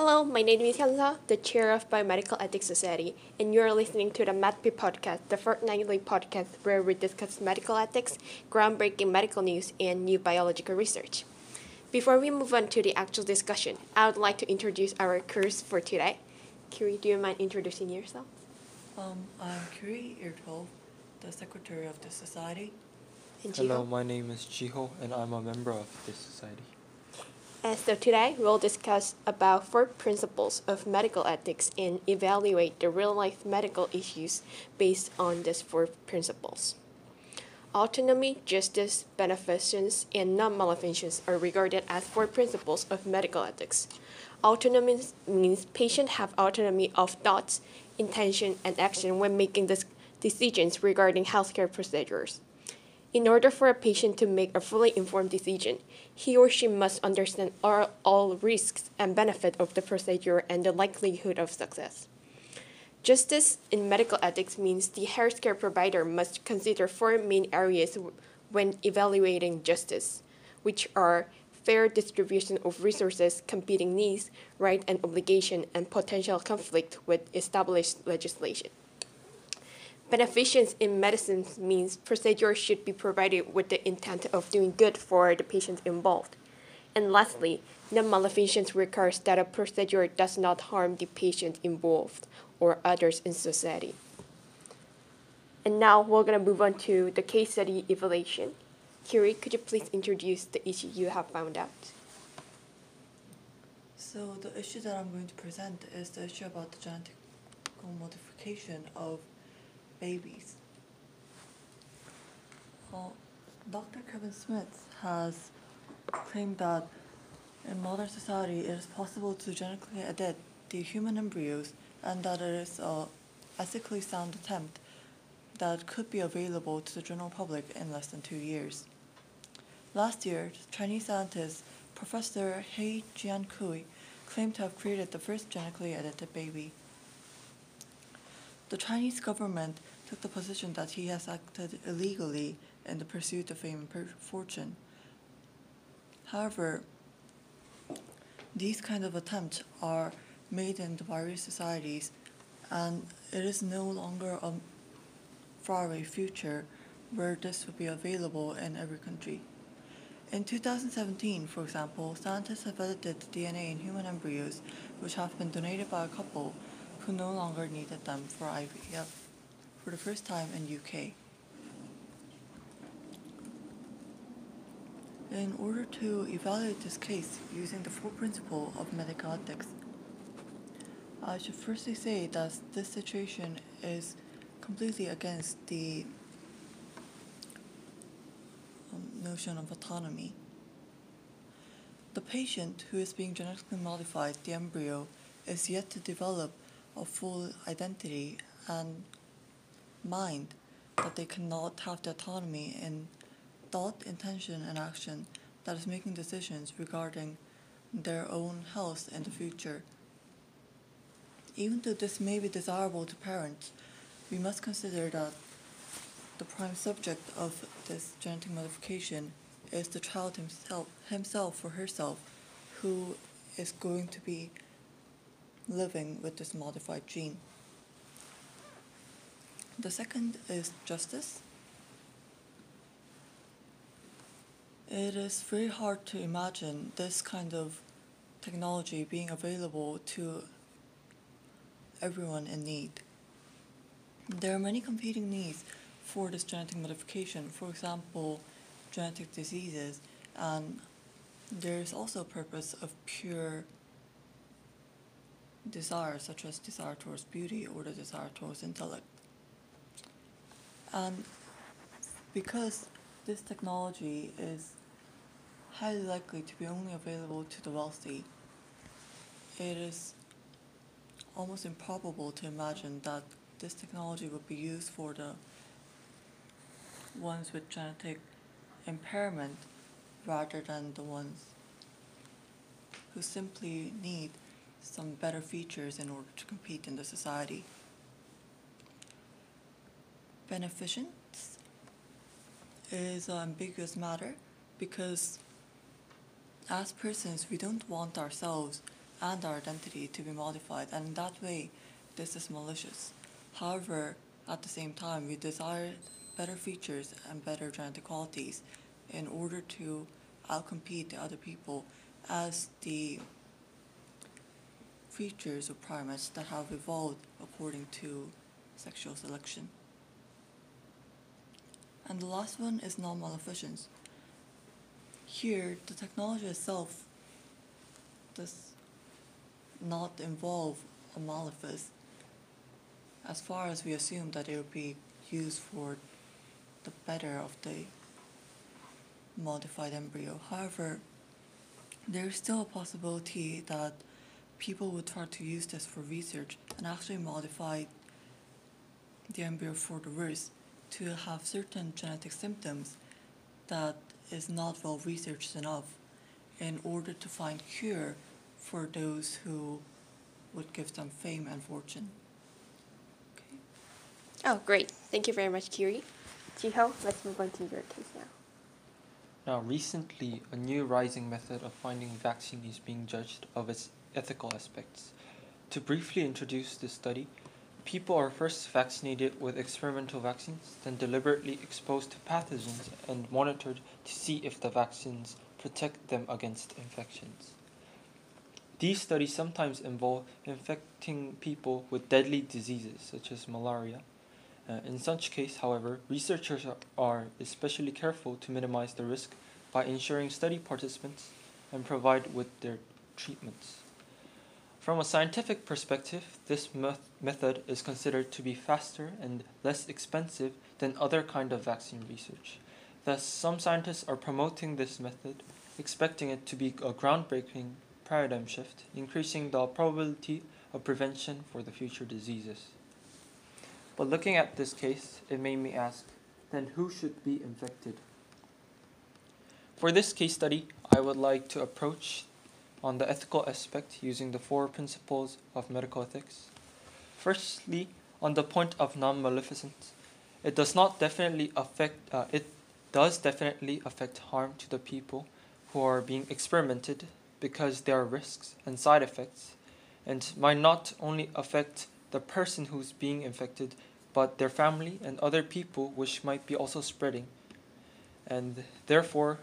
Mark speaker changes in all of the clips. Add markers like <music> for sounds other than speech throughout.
Speaker 1: Hello, my name is Hyunsa, the chair of Biomedical Ethics Society, and you are listening to the MedP podcast, the fortnightly podcast where we discuss medical ethics, groundbreaking medical news, and new biological research. Before we move on to the actual discussion, I would like to introduce our curse for today. Kiri, do you mind introducing yourself?
Speaker 2: Um, I'm Kiri Irtov, the secretary of the society.
Speaker 1: And
Speaker 3: Hello, my name is Jiho, and I'm a member of this society.
Speaker 1: And so today we'll discuss about four principles of medical ethics and evaluate the real-life medical issues based on these four principles. Autonomy, justice, beneficence, and non-maleficence are regarded as four principles of medical ethics. Autonomy means patients have autonomy of thoughts, intention, and action when making decisions regarding healthcare procedures. In order for a patient to make a fully informed decision, he or she must understand all, all risks and benefits of the procedure and the likelihood of success. Justice in medical ethics means the healthcare provider must consider four main areas when evaluating justice, which are fair distribution of resources, competing needs, right and obligation, and potential conflict with established legislation. Beneficence in medicine means procedures should be provided with the intent of doing good for the patients involved. And lastly, non-maleficence requires that a procedure does not harm the patient involved or others in society. And now we're going to move on to the case study evaluation. Kiri, could you please introduce the issue you have found out?
Speaker 2: So the issue that I'm going to present is the issue about the genetic modification of babies. Uh, Dr. Kevin Smith has claimed that in modern society it is possible to genetically edit the human embryos and that it is a ethically sound attempt that could be available to the general public in less than two years. Last year, Chinese scientist Professor He Jiankui claimed to have created the first genetically edited baby. The Chinese government took the position that he has acted illegally in the pursuit of fame and fortune. However, these kind of attempts are made in the various societies, and it is no longer a faraway future where this will be available in every country. In 2017, for example, scientists have edited DNA in human embryos which have been donated by a couple who no longer needed them for IVF for the first time in UK. In order to evaluate this case using the four principle of medical ethics, I should firstly say that this situation is completely against the um, notion of autonomy. The patient who is being genetically modified, the embryo, is yet to develop a full identity and mind that they cannot have the autonomy in thought, intention, and action that is making decisions regarding their own health and the future. Even though this may be desirable to parents, we must consider that the prime subject of this genetic modification is the child himself, himself or herself, who is going to be living with this modified gene. The second is justice. It is very hard to imagine this kind of technology being available to everyone in need. There are many competing needs for this genetic modification, for example, genetic diseases, and there is also a purpose of pure desire, such as desire towards beauty or the desire towards intellect. And because this technology is highly likely to be only available to the wealthy, it is almost improbable to imagine that this technology would be used for the ones with genetic impairment rather than the ones who simply need some better features in order to compete in the society. Beneficence is um, an ambiguous matter because as persons we don't want ourselves and our identity to be modified, and that way, this is malicious. However, at the same time, we desire better features and better genetic qualities in order to outcompete the other people as the features or primates that have evolved according to sexual selection. And the last one is non-maleficence. Here, the technology itself does not involve a malefice as far as we assume that it will be used for the better of the modified embryo. However, there is still a possibility that people would try to use this for research and actually modify the embryo for the worse to have certain genetic symptoms that is not well researched enough in order to find cure for those who would give them fame and fortune. Okay.
Speaker 1: Oh, great. Thank you very much, Kiri. Jiho, let's move on to your case now.
Speaker 3: Now, recently, a new rising method of finding vaccine is being judged of its ethical aspects. To briefly introduce this study, people are first vaccinated with experimental vaccines, then deliberately exposed to pathogens and monitored to see if the vaccines protect them against infections. These studies sometimes involve infecting people with deadly diseases such as malaria. Uh, in such case, however, researchers are, especially careful to minimize the risk by ensuring study participants and provide with their treatments. From a scientific perspective, this meth- method is considered to be faster and less expensive than other kind of vaccine research. Thus, some scientists are promoting this method, expecting it to be a groundbreaking paradigm shift, increasing the probability of prevention for the future diseases. But looking at this case, it made me ask, then who should be infected? For this case study, I would like to approach on the ethical aspect using the four principles of medical ethics. Firstly, on the point of non-maleficence, it does not definitely affect. Uh, it does definitely affect harm to the people who are being experimented because there are risks and side effects, and might not only affect the person who's being infected, but their family and other people which might be also spreading. And therefore,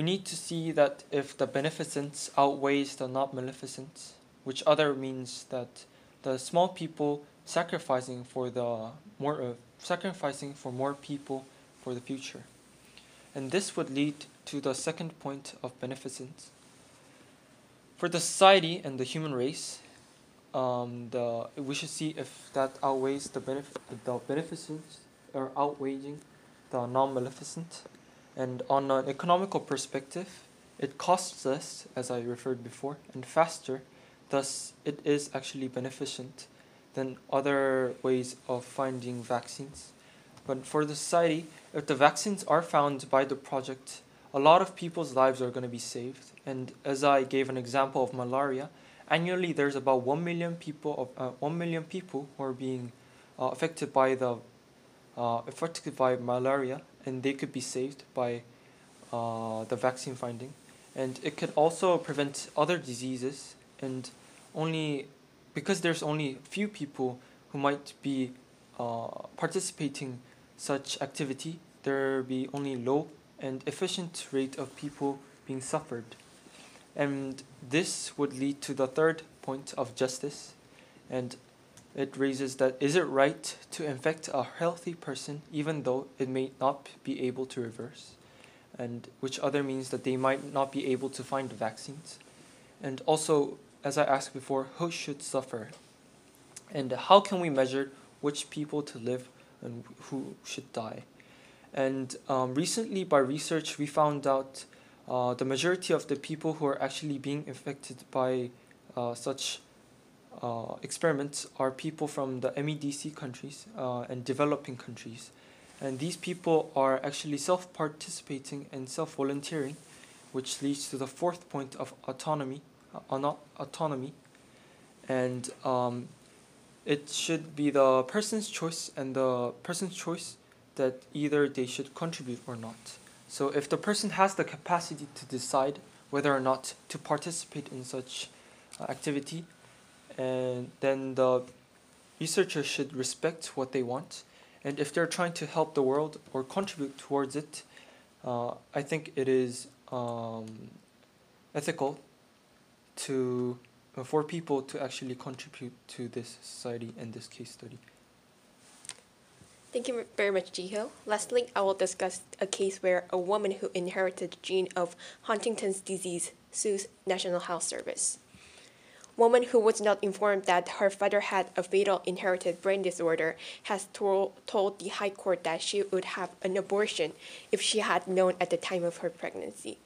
Speaker 3: we need to see that if the beneficence outweighs the not maleficence, which other means that the small people sacrificing for the more uh, sacrificing for more people for the future. And this would lead to the second point of beneficence. For the society and the human race, um, the we should see if that outweighs the benefit the beneficence or outweighing the non-maleficent and on an economical perspective, it costs less, as I referred before, and faster. Thus, it is actually beneficent than other ways of finding vaccines. But for the society, if the vaccines are found by the project, a lot of people's lives are going to be saved. And as I gave an example of malaria, annually there's about 1 million people of uh, 1 million people who are being uh, affected by the uh, affected by malaria and they could be saved by uh, the vaccine finding. And it could also prevent other diseases, and only because there's only few people who might be uh, participating such activity, there be only low and efficient rate of people being suffered. And this would lead to the third point of justice, and it raises that is it right to infect a healthy person even though it may not be able to reverse? And which other means that they might not be able to find vaccines. And also, as I asked before, who should suffer? And how can we measure which people to live and who should die? And um, recently, by research, we found out uh, the majority of the people who are actually being infected by uh, such uh, experiments are people from the MEDC countries uh, and developing countries. And these people are actually self participating and self volunteering, which leads to the fourth point of autonomy. Uh, autonomy. And um, it should be the person's choice and the person's choice that either they should contribute or not. So if the person has the capacity to decide whether or not to participate in such activity, and then the researchers should respect what they want. And if they're trying to help the world or contribute towards it, uh, I think it is um, ethical to uh, for people to actually contribute to this society and this case study.
Speaker 1: Thank you very much, Jiho. Lastly, I will discuss a case where a woman who inherited the gene of Huntington's disease sues National Health Service. Woman who was not informed that her father had a fatal inherited brain disorder has told, told the High Court that she would have an abortion if she had known at the time of her pregnancy.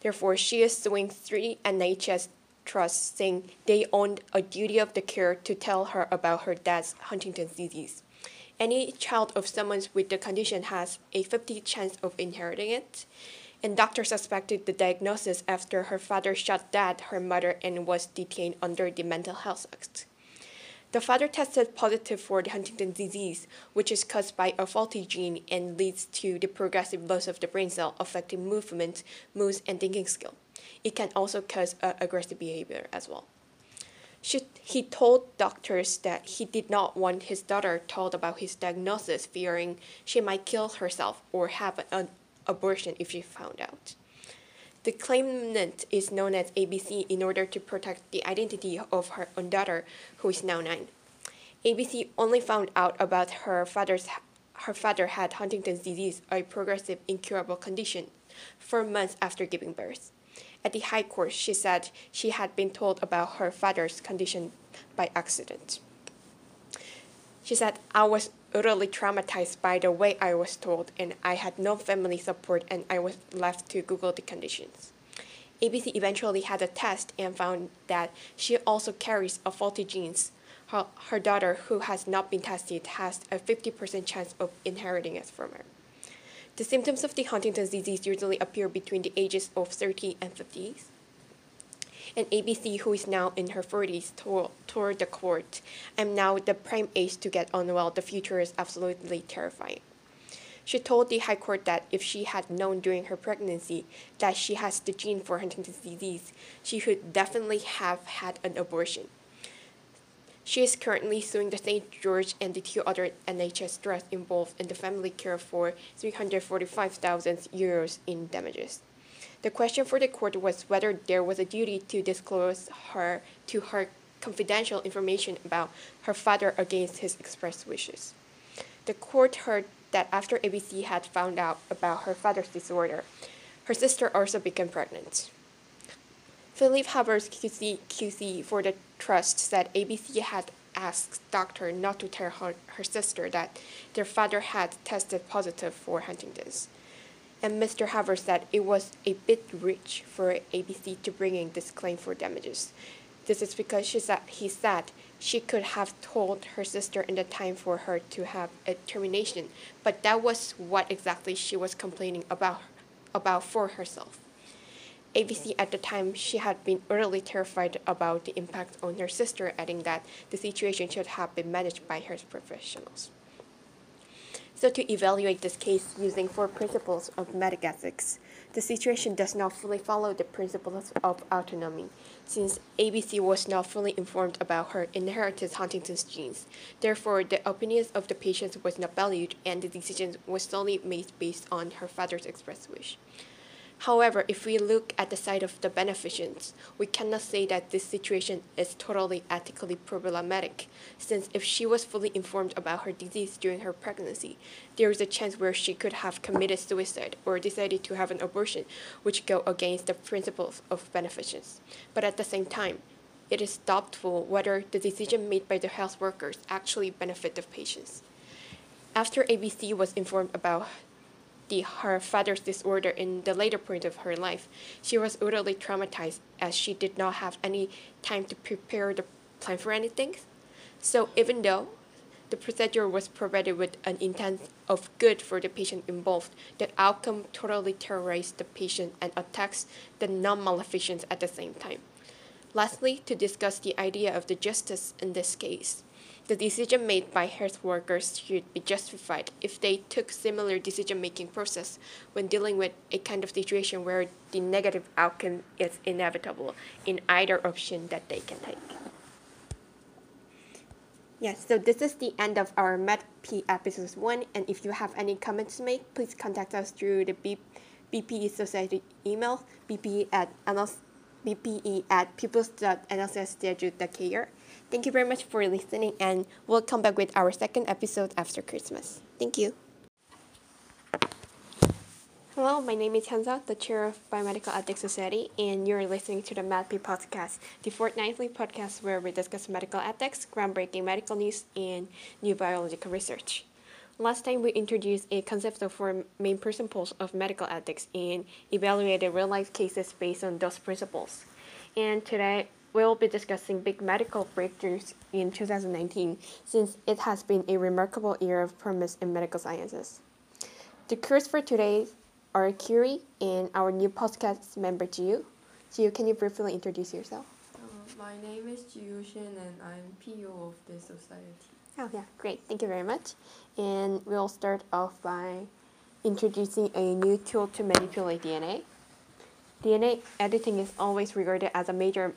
Speaker 1: Therefore, she is suing three NHS trusts saying they owned a duty of the care to tell her about her dad's Huntington's disease. Any child of someone with the condition has a 50 chance of inheriting it. And doctor suspected the diagnosis after her father shot dead her mother and was detained under the Mental Health Act. The father tested positive for the Huntington disease, which is caused by a faulty gene and leads to the progressive loss of the brain cell affecting movement, mood, and thinking skill. It can also cause uh, aggressive behavior as well. She, he told doctors that he did not want his daughter told about his diagnosis, fearing she might kill herself or have an abortion if she found out. The claimant is known as ABC in order to protect the identity of her own daughter, who is now nine. ABC only found out about her father's her father had Huntington's disease, a progressive incurable condition, four months after giving birth. At the High Court, she said she had been told about her father's condition by accident. She said, I was utterly traumatized by the way I was told, and I had no family support, and I was left to Google the conditions. ABC eventually had a test and found that she also carries a faulty genes. Her, her daughter, who has not been tested, has a 50% chance of inheriting it from her. The symptoms of the Huntington's disease usually appear between the ages of 30 and 50s. And ABC, who is now in her 40s, told, told the court, I'm now the prime age to get on well. The future is absolutely terrifying. She told the High Court that if she had known during her pregnancy that she has the gene for Huntington's disease, she should definitely have had an abortion. She is currently suing the St. George and the two other NHS trusts involved in the family care for 345,000 euros in damages. The question for the court was whether there was a duty to disclose her to her confidential information about her father against his express wishes. The court heard that after ABC had found out about her father's disorder, her sister also became pregnant. Philip Havers QC, QC for the trust said ABC had asked doctor not to tell her, her sister that their father had tested positive for Huntington's and Mr. Haver said it was a bit rich for ABC to bring in this claim for damages. This is because she said, he said she could have told her sister in the time for her to have a termination, but that was what exactly she was complaining about, about for herself. ABC at the time she had been utterly terrified about the impact on her sister, adding that the situation should have been managed by her professionals. So to evaluate this case using four principles of medical ethics, the situation does not fully follow the principles of autonomy, since ABC was not fully informed about her inherited Huntington's genes. Therefore, the opinions of the patients was not valued, and the decision was solely made based on her father's express wish. However, if we look at the side of the beneficence, we cannot say that this situation is totally ethically problematic, since if she was fully informed about her disease during her pregnancy, there is a chance where she could have committed suicide or decided to have an abortion, which go against the principles of beneficence. But at the same time, it is doubtful whether the decision made by the health workers actually benefit the patients. After ABC was informed about the, her father's disorder in the later point of her life, she was utterly traumatized as she did not have any time to prepare the plan for anything. So even though the procedure was provided with an intent of good for the patient involved, the outcome totally terrorized the patient and attacks the non-maleficence at the same time. Lastly, to discuss the idea of the justice in this case. The decision made by health workers should be justified if they took similar decision-making process when dealing with a kind of situation where the negative outcome is inevitable in either option that they can take. Yes, so this is the end of our MedP episode 1, and if you have any comments to make, please contact us through the BPE Society email, bpe at bpe at pupils.nlcs.kr. Thank you very much for listening, and we'll come back with our second episode after Christmas. Thank you. Hello, my name is Hansa, the chair of Biomedical Ethics Society, and you're listening to the MedP podcast, the fortnightly podcast where we discuss medical ethics, groundbreaking medical news, and new biological research. Last time we introduced a concept of four main principles of medical ethics and evaluated real life cases based on those principles. And today we'll be discussing big medical breakthroughs in 2019 since it has been a remarkable year of promise in medical sciences. The curse for today are Curie and our new podcast member Jiu. Jiu, can you briefly introduce yourself?
Speaker 4: Uh, my name is Jiu Shen and I'm PO of the society.
Speaker 1: Oh, yeah, great. Thank you very much. And we'll start off by introducing a new tool to manipulate DNA. DNA editing is always regarded as a major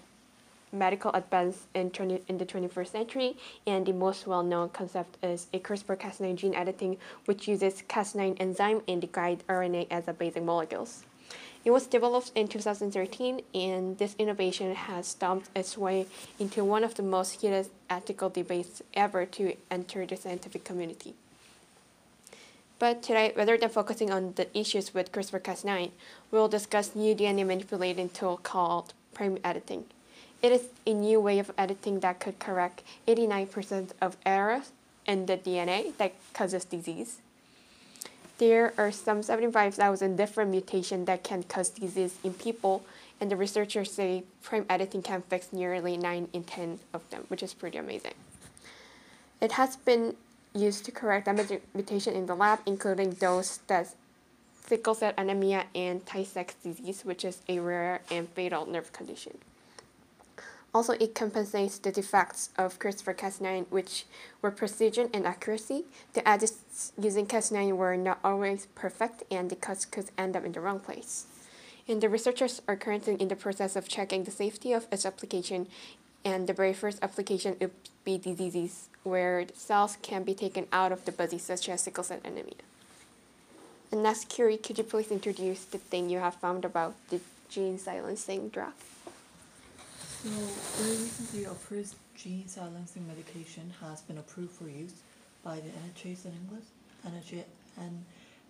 Speaker 1: medical advance in, 20, in the 21st century, and the most well known concept is a CRISPR Cas9 gene editing, which uses Cas9 enzyme and the guide RNA as the basic molecules. It was developed in 2013, and this innovation has stomped its way into one of the most heated ethical debates ever to enter the scientific community. But today, rather than focusing on the issues with CRISPR Cas9, we'll discuss new DNA manipulating tool called prime editing. It is a new way of editing that could correct 89% of errors in the DNA that causes disease. There are some 75,000 different mutations that can cause disease in people, and the researchers say prime editing can fix nearly 9 in 10 of them, which is pretty amazing. It has been used to correct damage mutation in the lab, including those that sickle cell anemia and Tay Sachs disease, which is a rare and fatal nerve condition. Also, it compensates the defects of CRISPR-Cas9, which were precision and accuracy. The edits using Cas9 were not always perfect, and the cuts could end up in the wrong place. And the researchers are currently in the process of checking the safety of its application, and the very first application would be diseases where cells can be taken out of the body, such as sickle cell anemia. And next, Curie, could you please introduce the thing you have found about the gene silencing drug?
Speaker 2: So, very recently, a first gene silencing medication has been approved for use by the NHS in England.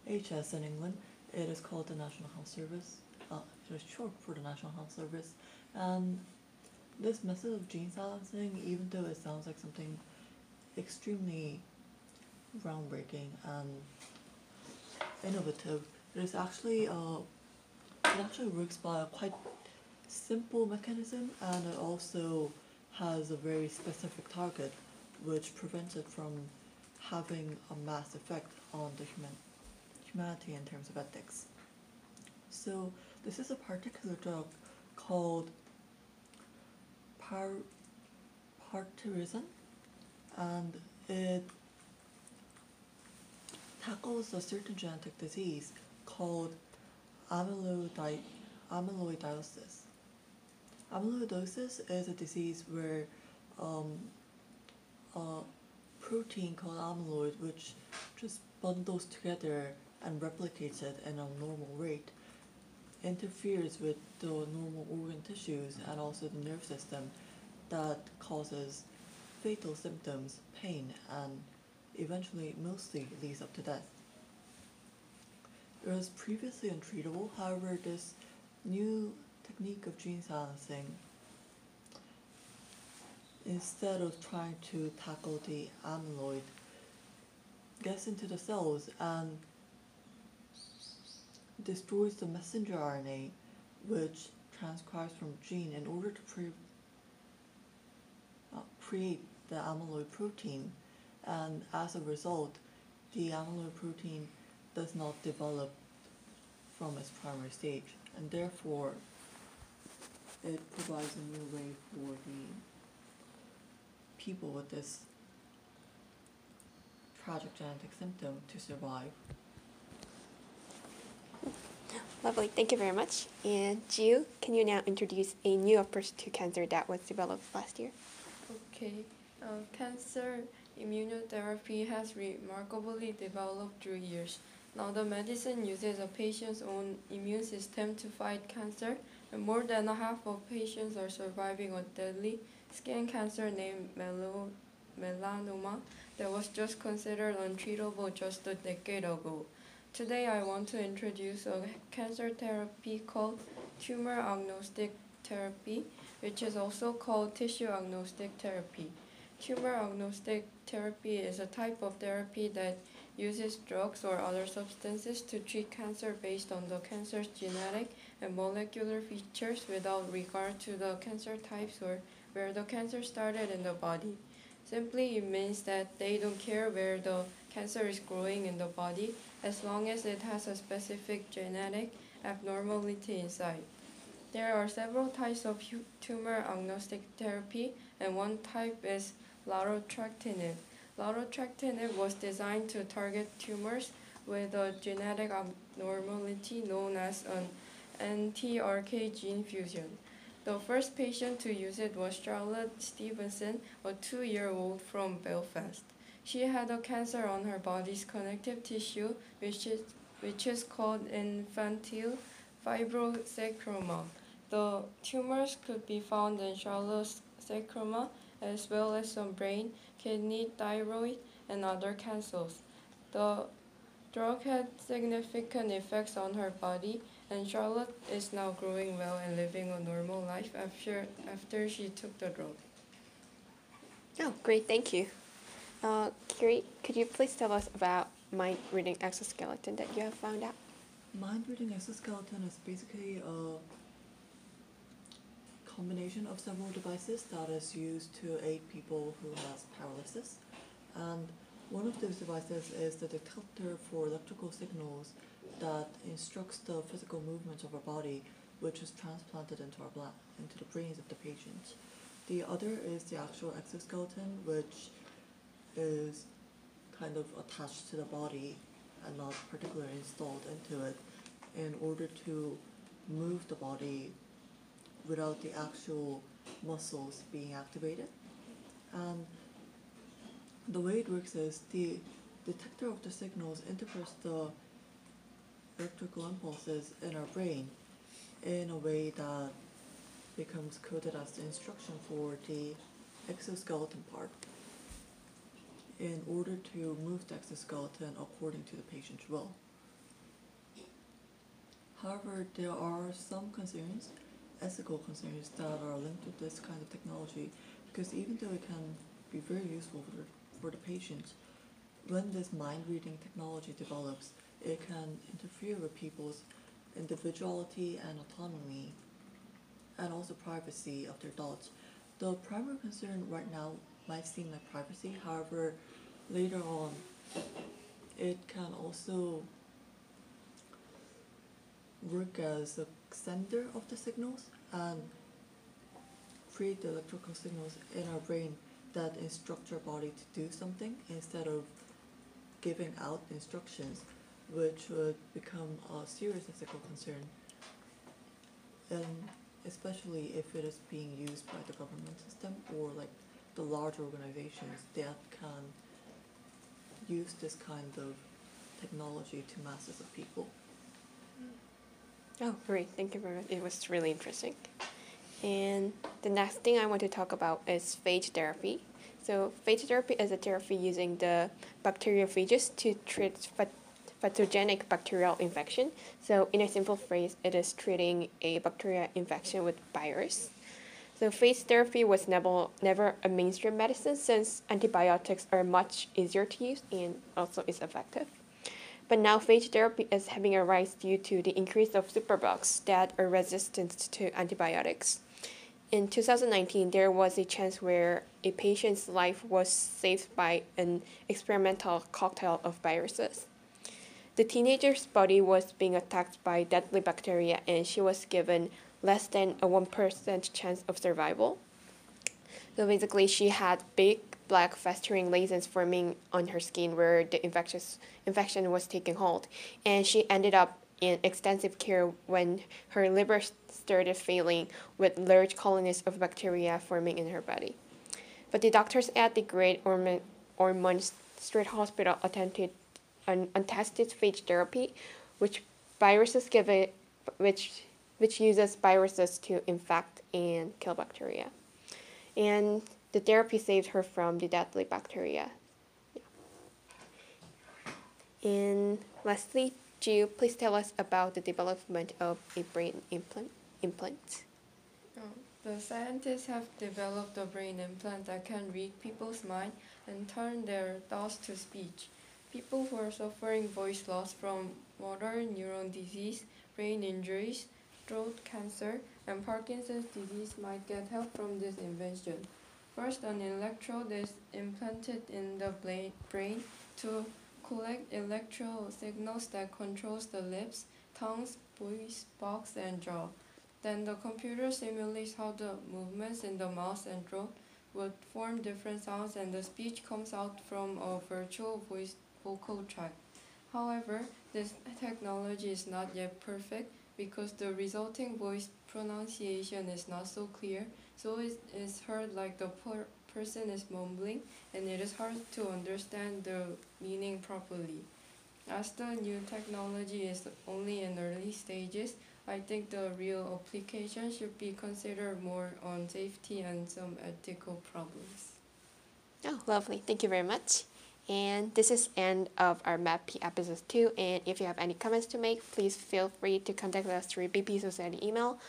Speaker 2: NHS in England. It is called the National Health Service. Uh, it is short for the National Health Service. And this method of gene silencing, even though it sounds like something extremely groundbreaking and innovative, it is actually uh, it actually works by quite simple mechanism and it also has a very specific target which prevents it from having a mass effect on the human humanity in terms of ethics. So this is a particular drug called par patisiran and it tackles a certain genetic disease called amyloidi- amyloidosis. Amyloidosis is a disease where um, a protein called amyloid, which just bundles together and replicates it in a normal rate, interferes with the normal organ tissues and also the nerve system that causes fatal symptoms, pain, and eventually mostly leads up to death. It was previously untreatable, however, this new technique of gene silencing, instead of trying to tackle the amyloid, gets into the cells and destroys the messenger RNA, which transcribes from gene in order to pre- uh, create the amyloid protein, and as a result, the amyloid protein does not develop from its primary stage, and therefore it provides a new way for the people with this tragic genetic symptom to survive.
Speaker 1: Lovely, thank you very much. And Jiu, can you now introduce a new approach to cancer that was developed last year?
Speaker 4: Okay, uh, cancer immunotherapy has remarkably developed through years. Now the medicine uses a patient's own immune system to fight cancer, and more than half of patients are surviving a deadly skin cancer named melanoma that was just considered untreatable just a decade ago. Today I want to introduce a cancer therapy called tumor agnostic therapy, which is also called tissue agnostic therapy. Tumor agnostic therapy is a type of therapy that uses drugs or other substances to treat cancer based on the cancer's genetic and molecular features without regard to the cancer types or where the cancer started in the body. Simply, it means that they don't care where the cancer is growing in the body as long as it has a specific genetic abnormality inside. There are several types of tumor agnostic therapy, and one type is larotrectinib. Larotrectinib was designed to target tumors with a genetic abnormality known as an NTRK gene fusion. The first patient to use it was Charlotte Stevenson, a two year old from Belfast. She had a cancer on her body's connective tissue, which is, which is called infantile fibrosarcoma. The tumors could be found in Charlotte's sarcoma, as well as some brain, kidney, thyroid, and other cancers. The drug had significant effects on her body, and Charlotte is now growing well and living a normal life after, after she took the drug.
Speaker 1: Oh, great, thank you. Uh, Kiri, could you please tell us about mind reading exoskeleton that you have found out?
Speaker 2: Mind reading exoskeleton is basically a combination of several devices that is used to aid people who has paralysis. And one of those devices is the detector for electrical signals that instructs the physical movements of our body, which is transplanted into our blood, into the brains of the patient. The other is the actual exoskeleton, which is kind of attached to the body and not particularly installed into it in order to move the body without the actual muscles being activated. And the way it works is the detector of the signals interprets the electrical impulses in our brain in a way that becomes coded as the instruction for the exoskeleton part in order to move the exoskeleton according to the patient's will. However, there are some concerns, ethical concerns, that are linked with this kind of technology because even though it can be very useful for, for the patient, when this mind reading technology develops, it can interfere with people's individuality and autonomy and also privacy of their thoughts. The primary concern right now might seem like privacy, however, later on, it can also work as a sender of the signals and create the electrical signals in our brain that instruct our body to do something instead of giving out instructions, which would become a serious ethical concern. And especially if it is being used by the government system or like the large organizations that can use this kind of technology to masses of people.
Speaker 1: Oh, great, thank you very much. It was really interesting. And the next thing I want to talk about is phage therapy. So, phage therapy is a therapy using the bacteriophages to treat pathogenic bacterial infection. So, in a simple phrase, it is treating a bacterial infection with virus. So, phage therapy was never, never a mainstream medicine since antibiotics are much easier to use and also is effective. But now phage therapy is having a rise due to the increase of superbugs that are resistant to antibiotics. In 2019, there was a chance where a patient's life was saved by an experimental cocktail of viruses. The teenager's body was being attacked by deadly bacteria, and she was given less than a 1% chance of survival. So basically, she had big black festering lesions forming on her skin where the infectious infection was taking hold, and she ended up in extensive care when her liver started failing with large colonies of bacteria forming in her body. But the doctors at the Great Ormond, Ormond Street Hospital attempted an untested phage therapy, which viruses give it, which which uses viruses to infect and kill bacteria. And the therapy saved her from the deadly bacteria. And lastly, Jiu, please tell us about the development of a brain implant. implant.
Speaker 4: Oh, the scientists have developed a brain implant that can read people's mind and turn their thoughts to speech. People who are suffering voice loss from motor neuron disease, brain injuries, throat cancer, and Parkinson's disease might get help from this invention. First, an electrode is implanted in the brain to collect electrical signals that controls the lips, tongues, voice box, and jaw. Then the computer simulates how the movements in the mouth and throat would form different sounds and the speech comes out from a virtual voice vocal tract. However, this technology is not yet perfect because the resulting voice pronunciation is not so clear, so it is heard like the per person is mumbling and it is hard to understand the meaning properly. As the new technology is only in early stages, I think the real application should be considered more on safety and some ethical problems.
Speaker 1: Oh, lovely. Thank you very much. And this is end of our MAPP episode 2. And if you have any comments to make, please feel free to contact us through BP Society email.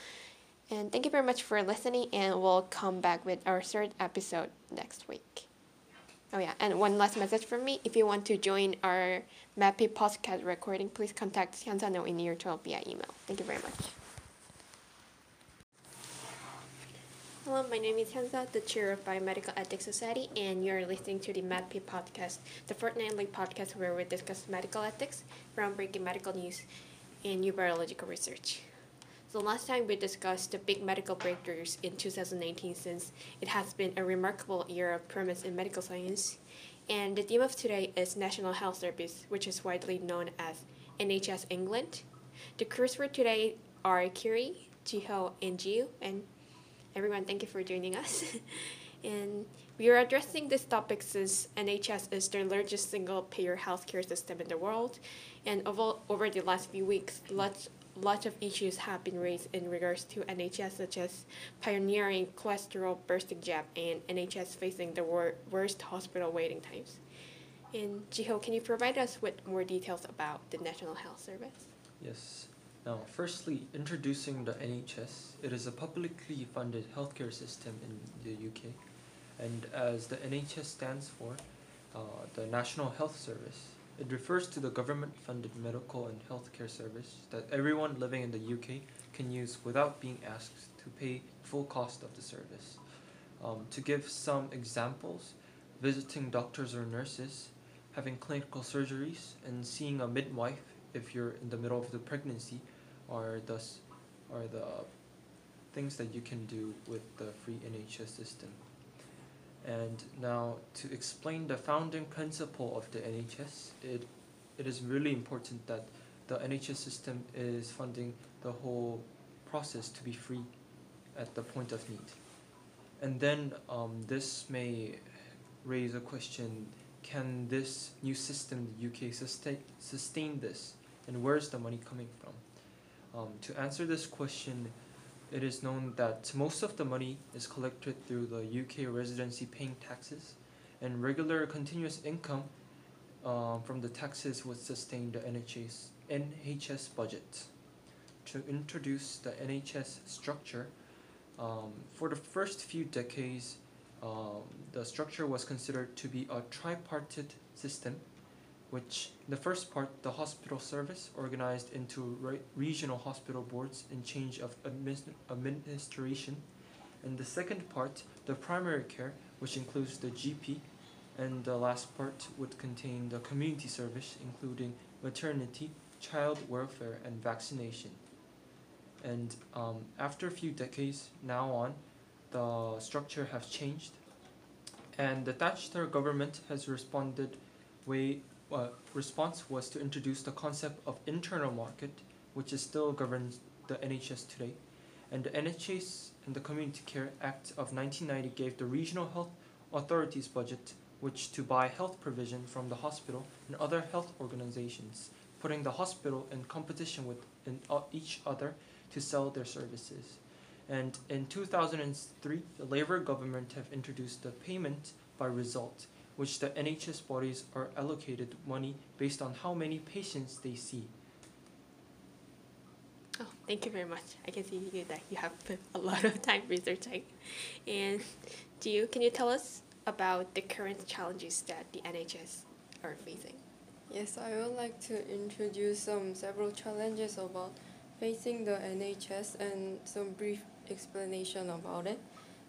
Speaker 1: And thank you very much for listening, and we'll come back with our third episode next week. Oh yeah, and one last message from me. If you want to join our MAPP podcast recording, please contact Hyunsano in year 12 via email. Thank you very much. Hello, my name is Hyunsa, the chair of Biomedical Ethics Society, and you're listening to the MAPP podcast, the fortnightly podcast where we discuss medical ethics, groundbreaking medical news, and new biological research. So last time we discussed the big medical breakthroughs in 2019 since it has been a remarkable year of promise in medical science. And the theme of today is National Health Service, which is widely known as NHS England. The crews for today are Kiri, Jiho, and Jiu, and everyone, thank you for joining us. <laughs> and we are addressing this topic since NHS is the largest single payer healthcare system in the world. And over, over the last few weeks, lots, lots of issues have been raised in regards to NHS, such as pioneering cholesterol bursting jab and NHS facing the wor- worst hospital waiting times. And Jiho, can you provide us with more details about the National Health Service?
Speaker 3: Yes. Now, firstly, introducing the NHS. It is a publicly funded healthcare system in the UK, and as the NHS stands for, uh, the National Health Service, it refers to the government-funded medical and healthcare service that everyone living in the UK can use without being asked to pay full cost of the service. Um, to give some examples, visiting doctors or nurses, having clinical surgeries, and seeing a midwife if you're in the middle of the pregnancy are thus are the things that you can do with the free NHS system. And now to explain the founding principle of the NHS, it it is really important that the NHS system is funding the whole process to be free at the point of need. And then um, this may raise a question, can this new system, the UK, sustain, sustain this? And where's the money coming from? Um, to answer this question, it is known that most of the money is collected through the UK residency paying taxes, and regular continuous income uh, from the taxes would sustain the NHS, NHS budget. To introduce the NHS structure, um, for the first few decades, um, the structure was considered to be a tripartite system which the first part, the hospital service, organized into re- regional hospital boards in change of admin- administration. And the second part, the primary care, which includes the GP. And the last part would contain the community service, including maternity, child welfare, and vaccination. And um, after a few decades, now on, the structure has changed, and the Thatcher government has responded. Way uh, response was to introduce the concept of internal market, which is still governs the NHS today, and the NHS and the Community Care Act of 1990 gave the regional health authorities budget which to buy health provision from the hospital and other health organizations, putting the hospital in competition with in, uh, each other to sell their services. And in 2003, the Labour government have introduced the payment by result, which the NHS bodies are allocated money based on how many patients they see.
Speaker 1: Oh, thank you very much. I can see you that you have put a lot of time researching. And do you can you tell us about the current challenges that the NHS are facing?
Speaker 4: Yes, I would like to introduce some several challenges about facing the NHS and some brief explanation about it.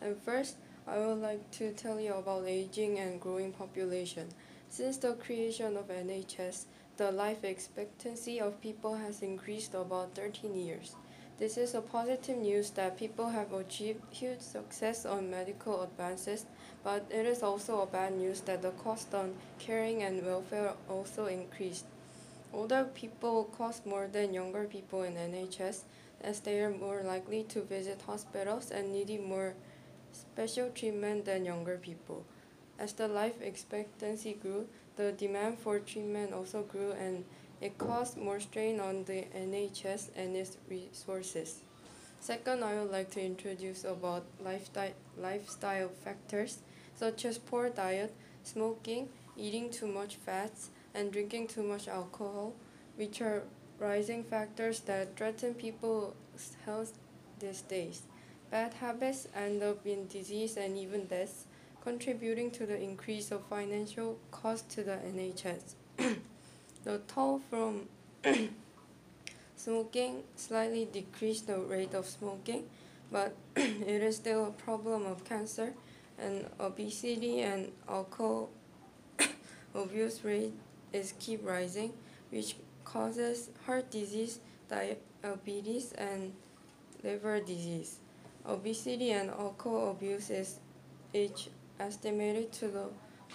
Speaker 4: And first, I would like to tell you about aging and growing population. Since the creation of NHS, the life expectancy of people has increased about 13 years. This is a positive news that people have achieved huge success on medical advances, but it is also a bad news that the cost on caring and welfare also increased. Older people cost more than younger people in NHS as they are more likely to visit hospitals and needing more special treatment than younger people. As the life expectancy grew, the demand for treatment also grew and it caused more strain on the NHS and its resources. Second, I would like to introduce about lifestyle, lifestyle factors such as poor diet, smoking, eating too much fats, and drinking too much alcohol, which are rising factors that threaten people's health these days. Bad habits end up in disease and even death, contributing to the increase of financial cost to the NHS. <coughs> the toll from <coughs> smoking slightly decreased the rate of smoking, but <coughs> it is still a problem of cancer and obesity and alcohol abuse rate is keep rising, which causes heart disease, diabetes, and liver disease. Obesity and alcohol abuse is each estimated to the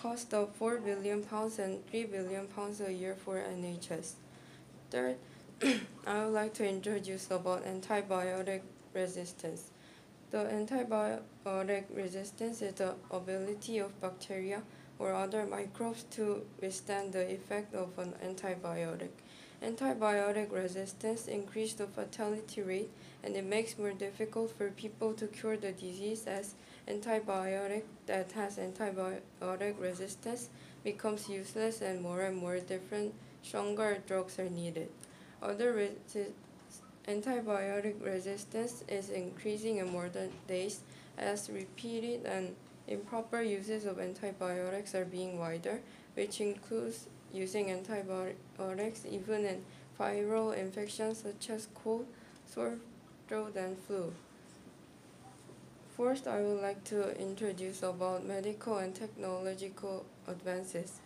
Speaker 4: cost of 4 billion pounds and 3 billion pounds a year for NHS. Third, <clears throat> I would like to introduce about antibiotic resistance. The antibiotic resistance is the ability of bacteria or other microbes to withstand the effect of an antibiotic. Antibiotic resistance increases the fatality rate and it makes more difficult for people to cure the disease as antibiotic that has antibiotic resistance becomes useless and more and more different stronger drugs are needed. Other resi- antibiotic resistance is increasing in modern days as repeated and improper uses of antibiotics are being wider, which includes using antibiotics even in viral infections such as cold, sore throat, and flu. First, I would like to introduce about medical and technological advances.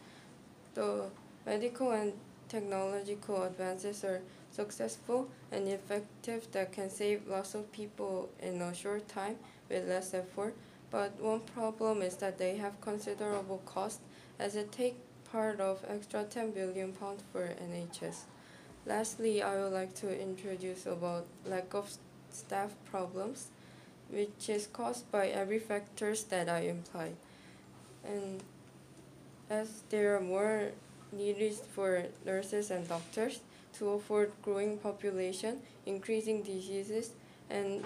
Speaker 4: The medical and technological advances are successful and effective that can save lots of people in a short time with less effort. But one problem is that they have considerable cost as it take part of extra 10 billion pounds for NHS. Lastly, I would like to introduce about lack of staff problems, which is caused by every factors that I implied. And as there are more needs for nurses and doctors to afford growing population, increasing diseases, and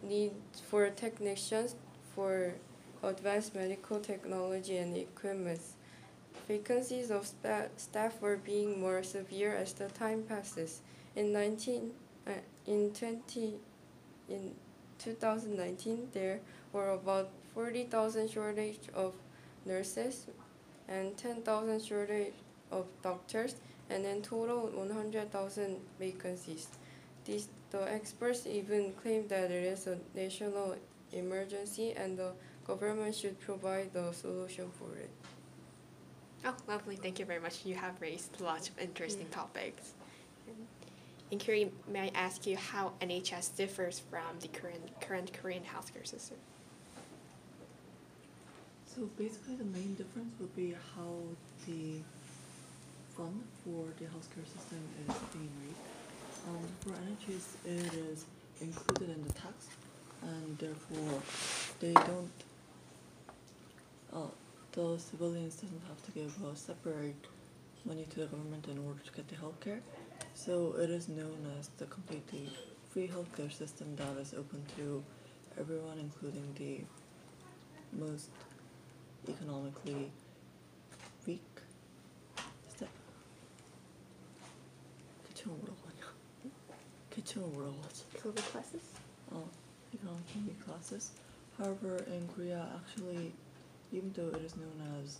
Speaker 4: need for technicians for advanced medical technology and equipment. Vacancies of sta- staff were being more severe as the time passes. In 19, uh, in 20, in 2019, there were about 40,000 shortage of nurses and 10,000 shortage of doctors, and in total 100,000 vacancies. These, the experts even claim that it is a national emergency and the government should provide the solution for it.
Speaker 1: Oh, lovely. Thank you very much. You have raised lots of interesting topics. And Korea, may I ask you how NHS differs from the current current Korean healthcare system?
Speaker 2: So basically, the main difference would be how the fund for the healthcare system is being made. Um, for NHS, it is included in the tax, and therefore they don't. Uh, the civilians doesn't have to give a separate money to the government in order to get the healthcare. So it is known as the completely free healthcare system that is open to everyone, including the most economically weak. Kitchen world.
Speaker 1: Silver classes?
Speaker 2: Oh, economically weak classes. However, in Korea, actually, even though it is known as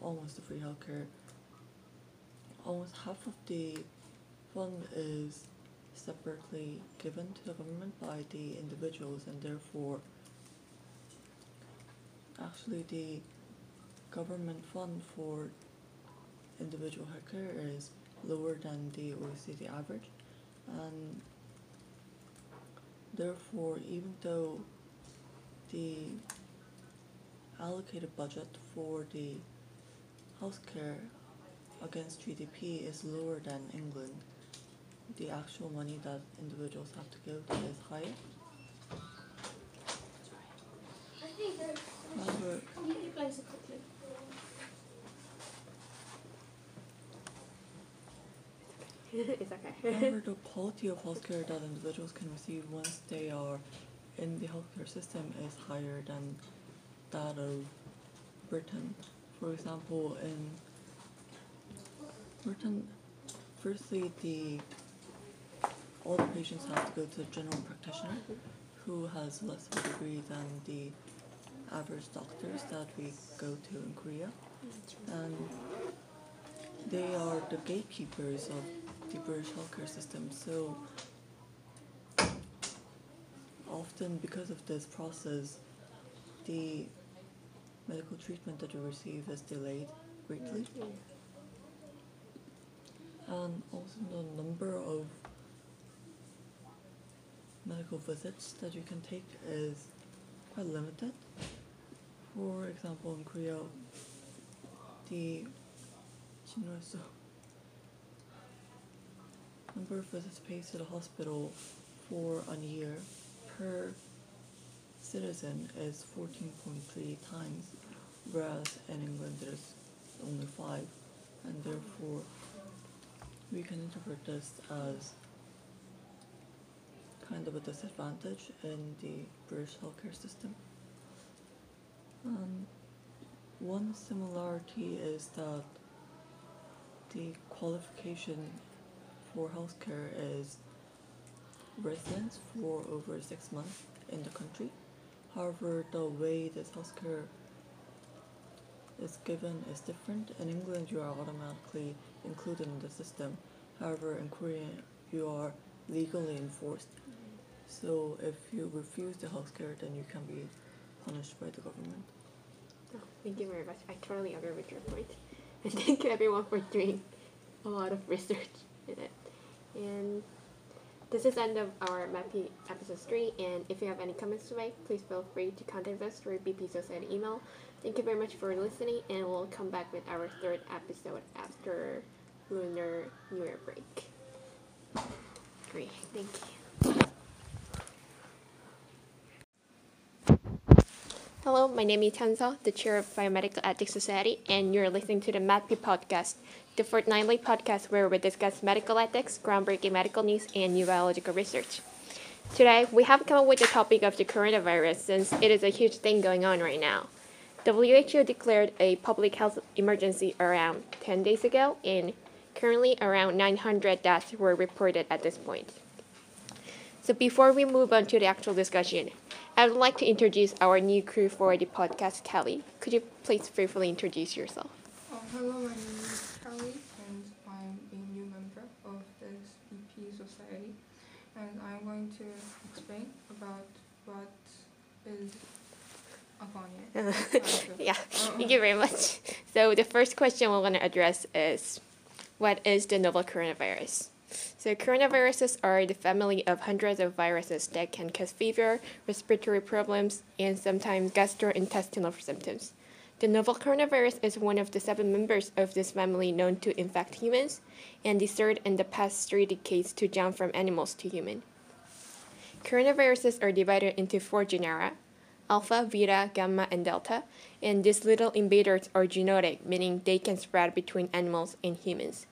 Speaker 2: almost a free healthcare, almost half of the fund is separately given to the government by the individuals, and therefore, actually, the government fund for individual healthcare is lower than the OECD average, and Therefore, even though the allocated budget for the healthcare against GDP is lower than England, the actual money that individuals have to give is higher. <laughs>
Speaker 1: It's okay.
Speaker 2: However, <laughs> the quality of healthcare that individuals can receive once they are in the healthcare system is higher than that of Britain. For example, in Britain, firstly, the all the patients have to go to a general practitioner who has less of a degree than the average doctors that we go to in Korea. And they are the gatekeepers of the British healthcare system. So often, because of this process, the Medical treatment that you receive is delayed greatly. And also the number of medical visits that you can take is quite limited. For example, in Korea, the number of visits paid to the hospital for a year per citizen is 14.3 times, whereas in England it is only 5, and therefore we can interpret this as kind of a disadvantage in the British healthcare system. Um, one similarity is that the qualification for healthcare is residence for over six months in the country. However, the way this healthcare is given is different. In England, you are automatically included in the system. However, in Korea, you are legally enforced. So if you refuse the healthcare, then you can be punished by the government.
Speaker 1: Oh, thank you very much. I totally agree with your point. <laughs> And thank you everyone for doing a lot of research in it. And this is the end of our MAPI episode 3. And if you have any comments to make, please feel free to contact us through BP Society email. Thank you very much for listening, and we'll come back with our third episode after Lunar New Year break. Great, thank you. Hello, my name is Tansa, the chair of Biomedical Ethics Society, and you're listening to the MAPI podcast, the fortnightly podcast where we discuss medical ethics, groundbreaking medical news, and new biological research. Today, we have come up with the topic of the coronavirus since it is a huge thing going on right now. WHO declared a public health emergency around 10 days ago, and currently around 900 deaths were reported at this point. So before we move on to the actual discussion, I would like to introduce our new crew for the podcast, Kelly. Could you please briefly introduce yourself?
Speaker 4: Oh, hello, my name is Kelly, and I'm a new member of the EP society. And I'm going to explain about what is Afghani. <laughs>
Speaker 1: yeah, uh-uh. thank you very much. So the first question we're going to address is, what is the novel coronavirus? So coronaviruses are the family of hundreds of viruses that can cause fever, respiratory problems, and sometimes gastrointestinal symptoms. The novel coronavirus is one of the seven members of this family known to infect humans, and the third in the past three decades to jump from animals to human. Coronaviruses are divided into four genera alpha, beta, gamma, and delta, and these little invaders are zoonotic, meaning they can spread between animals and humans.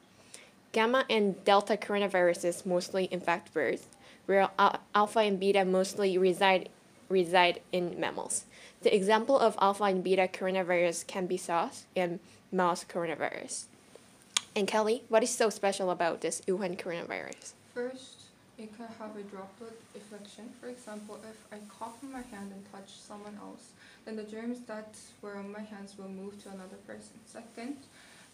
Speaker 1: Gamma and delta coronaviruses mostly infect birds, where al- alpha and beta mostly reside, reside in mammals. The example of alpha and beta coronavirus can be SARS and mouse coronavirus. And Kelly, what is so special about this Wuhan coronavirus?
Speaker 5: First, it can have a droplet infection. For example, if I cough on my hand and touch someone else, then the germs that were on my hands will move to another person. Second,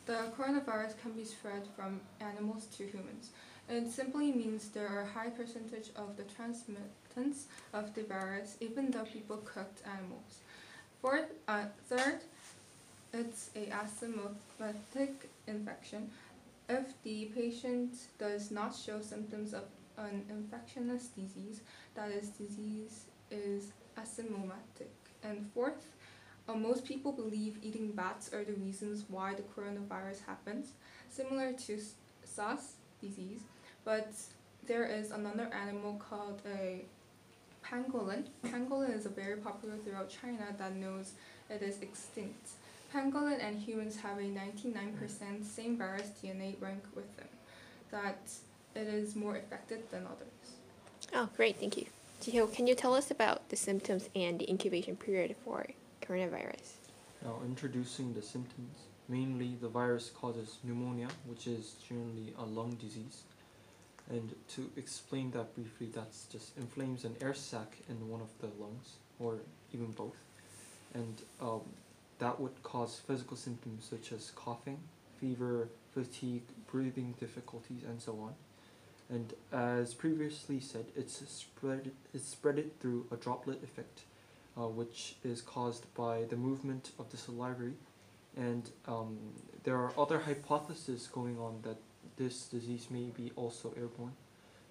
Speaker 5: the coronavirus can be spread from animals to humans. It simply means there are a high percentage of the transmittance of the virus, even though people cooked animals. Fourth, uh, third, it's a asymptomatic infection. If the patient does not show symptoms of an infectious disease, that is, disease is asymptomatic. And fourth, uh, most people believe eating bats are the reasons why the coronavirus happens, similar to SARS disease, but there is another animal called a pangolin. Pangolin is a very popular throughout China that knows it is extinct. Pangolin and humans have a 99% same virus DNA rank with them, that it is more affected than others.
Speaker 1: Oh, great, thank you. Jiho, can you tell us about the symptoms and the incubation period for coronavirus?
Speaker 3: Now, introducing the symptoms. Mainly, the virus causes pneumonia, which is generally a lung disease. And to explain that briefly, that's just inflames an air sac in one of the lungs, or even both. And um, that would cause physical symptoms such as coughing, fever, fatigue, breathing difficulties, and so on. And as previously said, it's spread it's spreaded through a droplet effect, uh, which is caused by the movement of the salivary. And um, there are other hypotheses going on that this disease may be also airborne,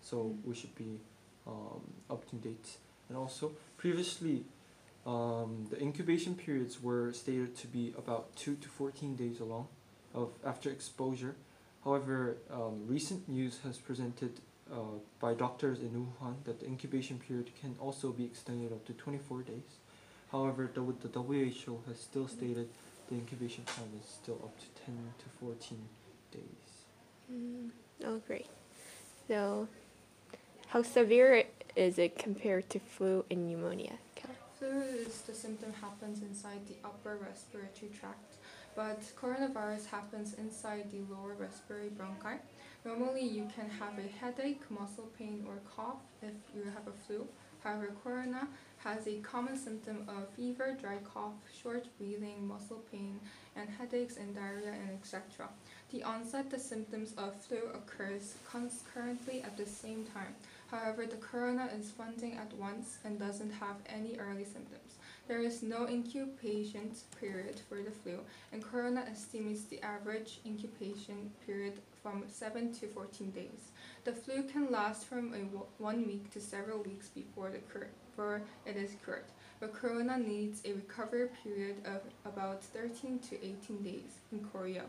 Speaker 3: so we should be um, up to date. And also, previously, um, the incubation periods were stated to be about two to fourteen days along, of after exposure. However, um, recent news has presented uh, by doctors in Wuhan that the incubation period can also be extended up to 24 days. However, the, the WHO has still stated the incubation time is still up to 10 to 14 days.
Speaker 1: Mm, oh, great. So, how severe is it compared to flu and pneumonia,
Speaker 5: Flu is the symptom happens inside the upper respiratory tract, but coronavirus happens inside the lower respiratory bronchi. Normally, you can have a headache, muscle pain, or cough if you have a flu. However, corona has a common symptom of fever, dry cough, short breathing, muscle pain, and headaches and diarrhea and etc. The onset the symptoms of flu occurs concurrently at the same time. However, the corona is funding at once and doesn't have any early symptoms. There is no incubation period for the flu, and corona estimates the average incubation period from 7 to 14 days. The flu can last from one week to several weeks before the cur- before it is cured. But corona needs a recovery period of about 13 to 18 days in Korea.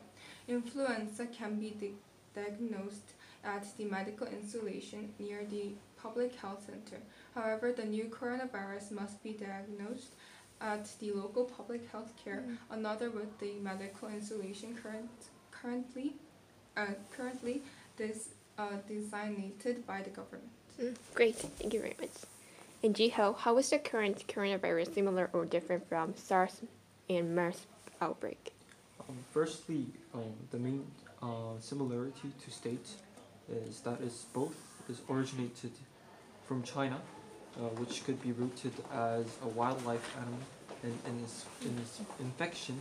Speaker 5: Influenza can be di- diagnosed at the medical installation near the public health center. However, the new coronavirus must be diagnosed at the local public health care, another with the medical installation current, currently uh, currently this uh, designated by the government.
Speaker 1: Mm, great, thank you very much. And Jiho, how is the current coronavirus similar or different from SARS and MERS outbreak?
Speaker 3: Um, firstly, um, the main uh, similarity to state is that is both is originated from China, uh, which could be rooted as a wildlife animal, and in its, in its infection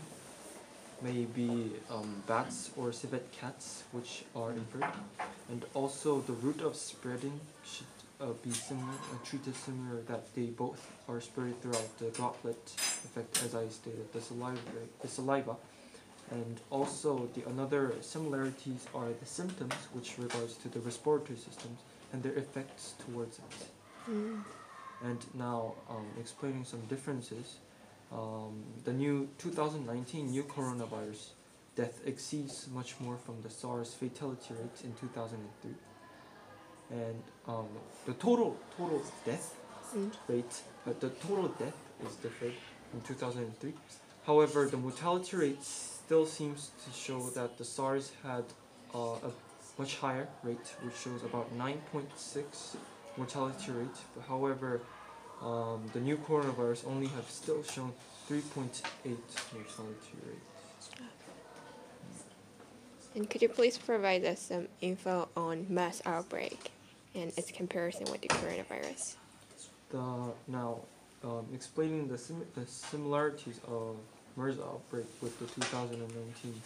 Speaker 3: may be um, bats or civet cats, which are inferred, and also the route of spreading should uh, be similar, uh, treated similar that they both are spread throughout the droplet effect, as I stated, the saliva, the saliva And also the another similarities are the symptoms, which regards to the respiratory systems and their effects towards it.
Speaker 1: Mm.
Speaker 3: And now, um, explaining some differences, um, the new 2019 new coronavirus death exceeds much more from the SARS fatality rates in 2003. And um, the total total death
Speaker 1: Mm.
Speaker 3: rate, uh, the total death is different in 2003. However, the mortality rate still seems to show that the SARS had uh, a much higher rate, which shows about 9.6 mortality rate. But however, um, the new coronavirus only have still shown 3.8 mortality rate.
Speaker 1: And could you please provide us some info on MERS outbreak and its comparison with the coronavirus?
Speaker 3: The now um, explaining the sim- the similarities of MERS outbreak with the 2019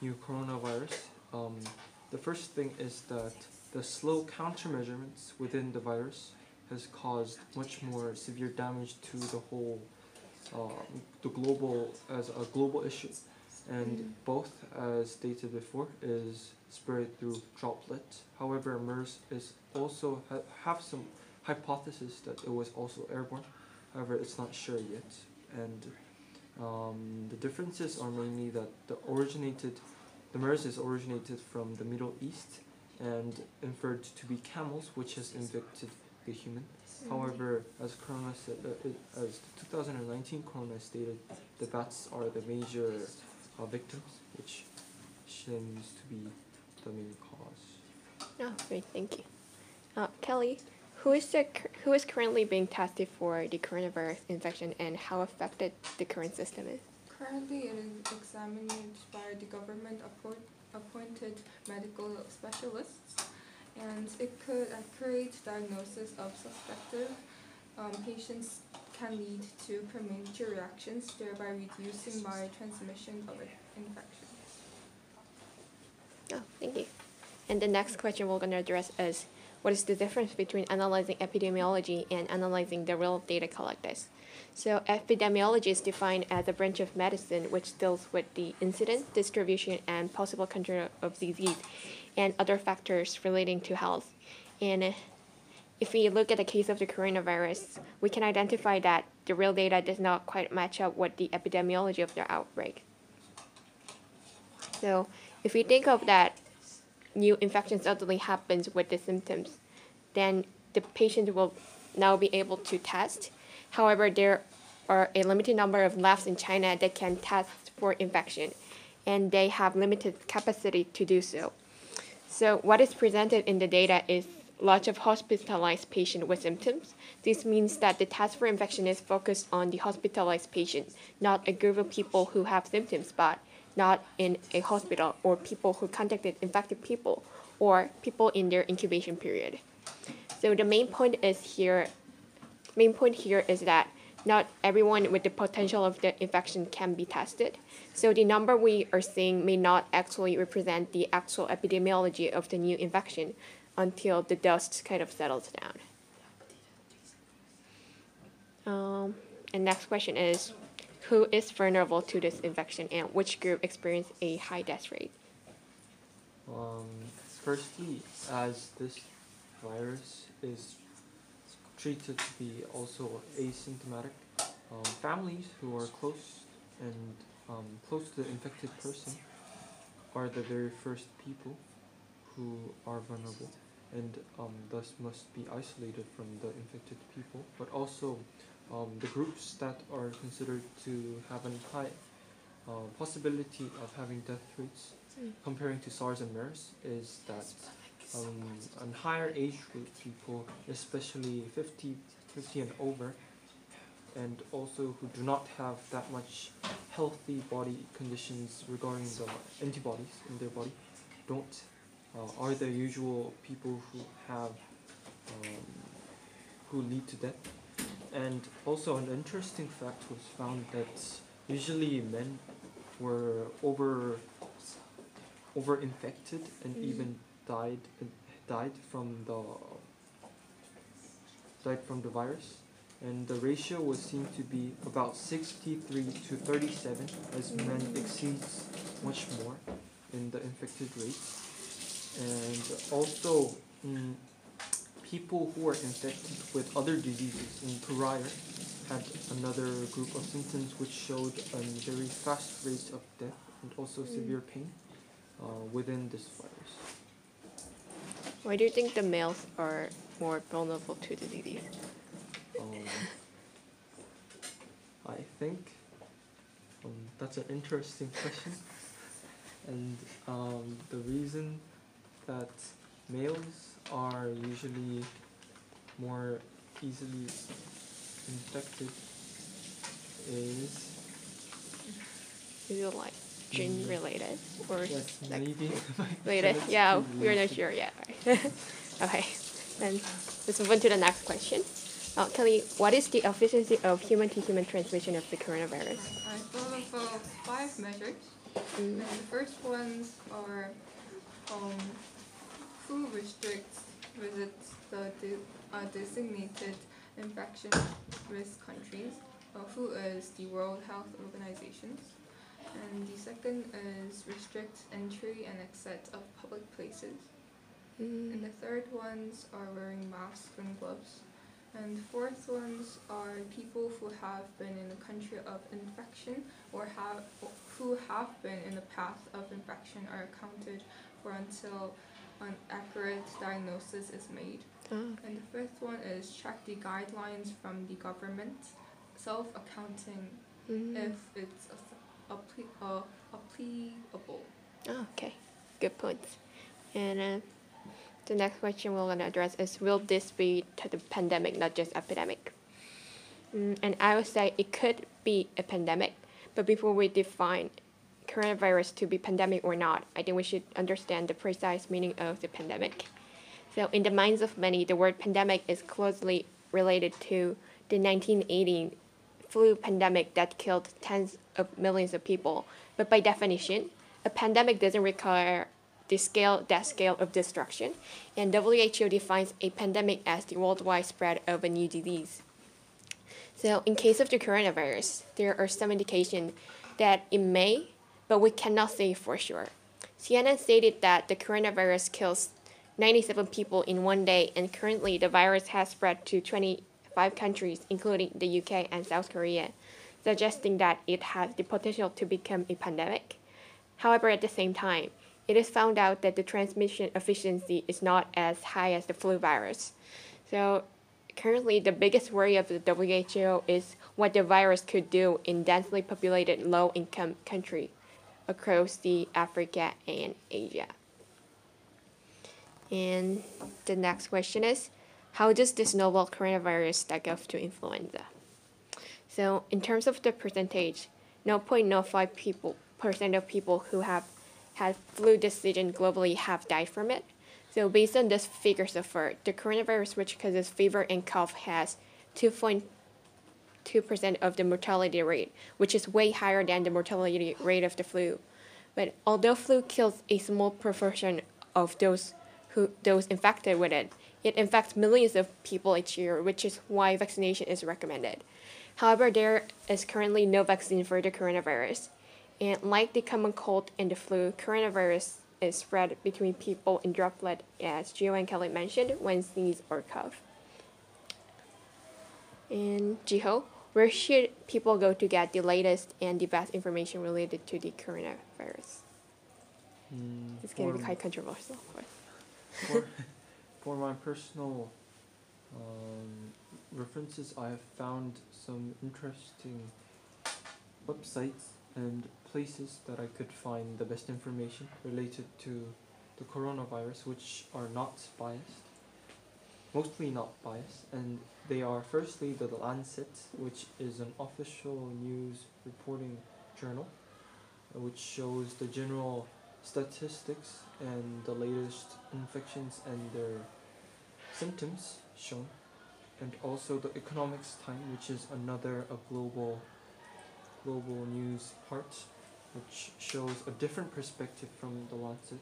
Speaker 3: new coronavirus. Um, the first thing is that the slow countermeasurements within the virus has caused much more severe damage to the whole um, the global as a global issue, and
Speaker 1: Mm.
Speaker 3: both, as stated before, is spread through droplets. However, MERS is also ha- have some hypothesis that it was also airborne. However, it's not sure yet, and um, the differences are mainly that the originated, the MERS is originated from the Middle East and inferred to be camels, which has infected the human. However, as Corona said, uh, as 2019 Corona stated, the bats are the major uh, victims, which seems to be the main cause.
Speaker 1: Oh, great, thank you. Uh, Kelly, who is the who is currently being tested for the coronavirus infection and how affected the current system is?
Speaker 5: Currently, it is examined by the government appoint, appointed medical specialists, and it could accurate diagnosis of suspected um, patients can lead to premature reactions, thereby reducing by transmission of infection.
Speaker 1: Oh, thank you. And the next question we're going to address is what is the difference between analyzing epidemiology and analyzing the real data collected? So, epidemiology is defined as a branch of medicine which deals with the incidence, distribution, and possible control of disease and other factors relating to health. And if we look at the case of the coronavirus, we can identify that the real data does not quite match up with the epidemiology of the outbreak. So, if we think of that new infection suddenly happens with the symptoms, then the patient will now be able to test. However, there are a limited number of labs in China that can test for infection, and they have limited capacity to do so. So, what is presented in the data is lots of hospitalized patients with symptoms. This means that the test for infection is focused on the hospitalized patient, not a group of people who have symptoms but not in a hospital or people who contacted infected people or people in their incubation period. So the main point is here main point here is that not everyone with the potential of the infection can be tested. So the number we are seeing may not actually represent the actual epidemiology of the new infection until the dust kind of settles down. Um, and next question is, who is vulnerable to this infection and which group experienced a high death rate?
Speaker 3: Um, firstly, as this virus is treated to be also asymptomatic, um, families who are close and um, close to the infected person are the very first people who are vulnerable and um, thus must be isolated from the infected people. But also, um, the groups that are considered to have a high uh, possibility of having death rates comparing to SARS and MERS is that um, on higher age group people, especially 50, 50 and over, and also who do not have that much healthy body conditions regarding the antibodies in their body, don't uh, are the usual people who have um, who lead to death. And also an interesting fact was found that usually men were over over infected and
Speaker 1: Mm.
Speaker 3: even died died from the died from the virus and the ratio was seen to be about 63 to 37 as men exceeds much more in the infected rate and also mm, people who are infected with other diseases in prior had another group of symptoms which showed a very fast rate of death and also
Speaker 1: Mm.
Speaker 3: severe pain uh, within this virus.
Speaker 1: Why do you think the males are more vulnerable to the disease?
Speaker 3: Um, I think um, that's an interesting question, and um, the reason that males are usually more easily infected is
Speaker 1: Is it like gene
Speaker 3: Mm.
Speaker 1: related or
Speaker 3: yes
Speaker 1: like <laughs> related? <laughs> Yeah, we're not sure yet. Right? <laughs> okay, then let's move on to the next question. Uh, Kelly, what is the efficiency of human-to-human transmission of the coronavirus?
Speaker 5: I thought of uh, five measures.
Speaker 1: Mm.
Speaker 5: And the first ones are um, who restricts visits the de- uh, designated infection risk countries, uh, who is the World Health Organization. And the second is restrict entry and exit of public places. And
Speaker 1: Mm.
Speaker 5: the third ones are wearing masks and gloves. And the fourth ones are people who have been in a country of infection or have who have been in the path of infection are accounted for until an accurate diagnosis is made.
Speaker 1: Oh,
Speaker 5: And the fifth one is check the guidelines from the government, self-accounting
Speaker 1: mm.
Speaker 5: if it's a, uh, applicable.
Speaker 1: Oh, okay, good points. And uh, the next question we're gonna address is: Will this be to the pandemic, not just epidemic? Mm, and I would say it could be a pandemic, but before we define coronavirus to be pandemic or not, I think we should understand the precise meaning of the pandemic. So, in the minds of many, the word pandemic is closely related to the 1918 flu pandemic that killed tens of millions of people. But by definition, a pandemic doesn't require the scale that scale of destruction, and WHO defines a pandemic as the worldwide spread of a new disease. So, in case of the coronavirus, there are some indication that it may, but we cannot say for sure. CNN stated that the coronavirus kills 97 people in one day, and currently the virus has spread to 25 countries, including the UK and South Korea, suggesting that it has the potential to become a pandemic. However, at the same time, it is found out that the transmission efficiency is not as high as the flu virus. So, currently, the biggest worry of the WHO is what the virus could do in densely populated low income country across the Africa and Asia. And the next question is How does this novel coronavirus stack up to influenza? So, in terms of the percentage, 0.05 people percent of people who have had flu disease globally have died from it. So, based on this figure so far, the coronavirus, which causes fever and cough, has 2.2% of the mortality rate, which is way higher than the mortality rate of the flu. But although flu kills a small proportion of those who those infected with it, it infects millions of people each year, which is why vaccination is recommended. However, there is currently no vaccine for the coronavirus. And like the common cold and the flu, coronavirus is spread between people in droplet, as Jiho and Kelly mentioned, when sneeze or cough. And Jiho, where should people go to get the latest and the best information related to the coronavirus?
Speaker 3: Mm,
Speaker 1: It's going to be quite controversial. But
Speaker 3: for, <laughs> for my personal um, references, I have found some interesting websites and places that I could find the best information related to the coronavirus, which are not biased, mostly not biased, and they are firstly the Lancet, which is an official news reporting journal, uh, which shows the general statistics and the latest infections and their symptoms shown, and also the Economics Time, which is another a global global news part, which shows a different perspective from the Lancet,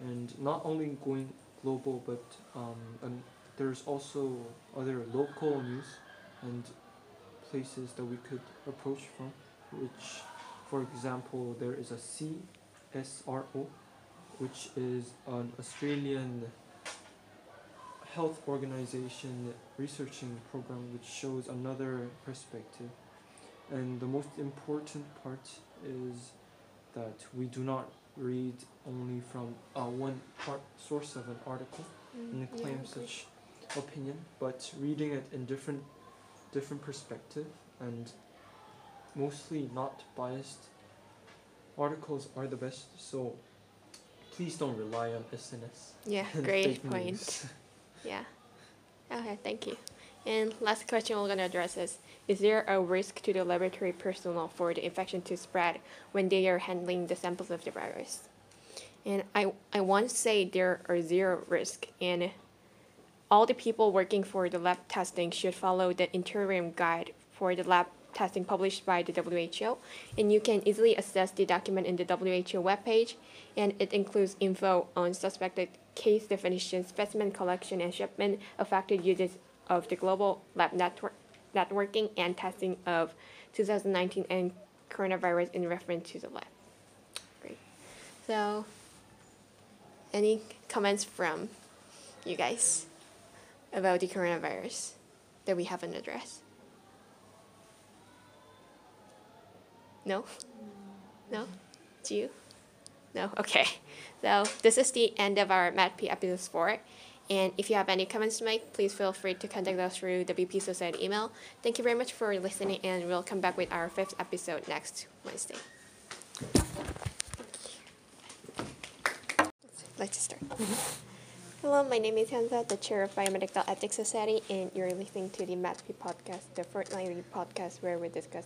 Speaker 3: and not only going global, but um, and there's also other local news and places that we could approach from, which, for example, there is a CSIRO, which is an Australian health organization researching program which shows another perspective. And the most important part is that we do not read only from uh, one part source of an article and
Speaker 1: Mm,
Speaker 3: claim
Speaker 1: yeah,
Speaker 3: such opinion, but reading it in different different perspective and mostly not biased articles are the best. So please don't rely on SNS.
Speaker 1: Yeah, <laughs> great point. <laughs> Yeah. Okay, thank you. And last question we're going to address is Is there a risk to the laboratory personnel for the infection to spread when they are handling the samples of the virus? And I, I want to say there are zero risk, and all the people working for the lab testing should follow the interim guide for the lab testing published by the WHO. And you can easily access the document in the WHO webpage, and it includes info on suspected case definition, specimen collection and shipment, affected uses of the global lab network, networking, and testing of 2019 and coronavirus in reference to the lab. Great. So, any comments from you guys about the coronavirus that we haven't addressed? No? No? Do you? No? Okay. So this is the end of our MATP episode 4. And if you have any comments to make, please feel free to contact us through the BP Society email. Thank you very much for listening, and we'll come back with our fifth episode next Wednesday. Let's start. Mm-hmm. Hello, my name is Hansa, the chair of Biomedical Ethics Society, and you're listening to the MATP podcast, the fortnightly podcast where we discuss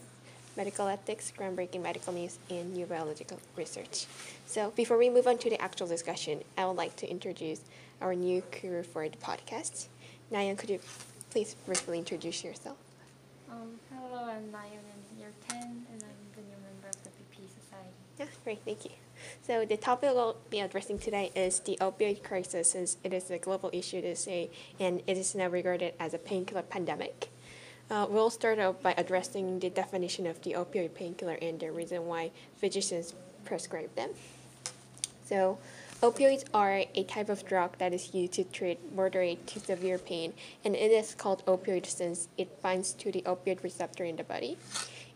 Speaker 1: medical ethics, groundbreaking medical news, and new biological research. So, before we move on to the actual discussion, I would like to introduce our new crew for the podcast. Nayan, could you please briefly introduce yourself?
Speaker 6: Um, hello, I'm Nayan in year 10, and I'm the new member of the BP Society.
Speaker 1: Yeah, great, thank you. So the topic we'll be addressing today is the opioid crisis, since it is a global issue to say, and it is now regarded as a painkiller pandemic. Uh, we'll start out by addressing the definition of the opioid painkiller and the reason why physicians prescribe them. So, opioids are a type of drug that is used to treat moderate to severe pain, and it is called opioid since it binds to the opioid receptor in the body.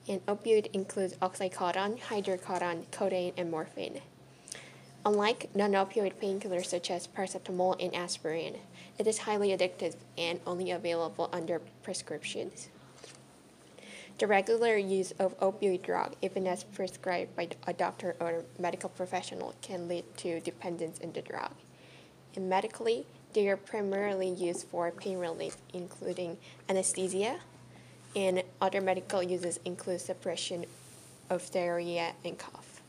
Speaker 1: And opioid includes oxycodone, hydrocodone, codeine, and morphine. Unlike non-opioid painkillers such as paracetamol and aspirin, it is highly addictive and only available under prescriptions. The regular use of opioid drug, even as prescribed by a doctor or medical professional, can lead to dependence in the drug. And medically, they are primarily used for pain relief, including anesthesia, and other medical uses include suppression of diarrhea and cough.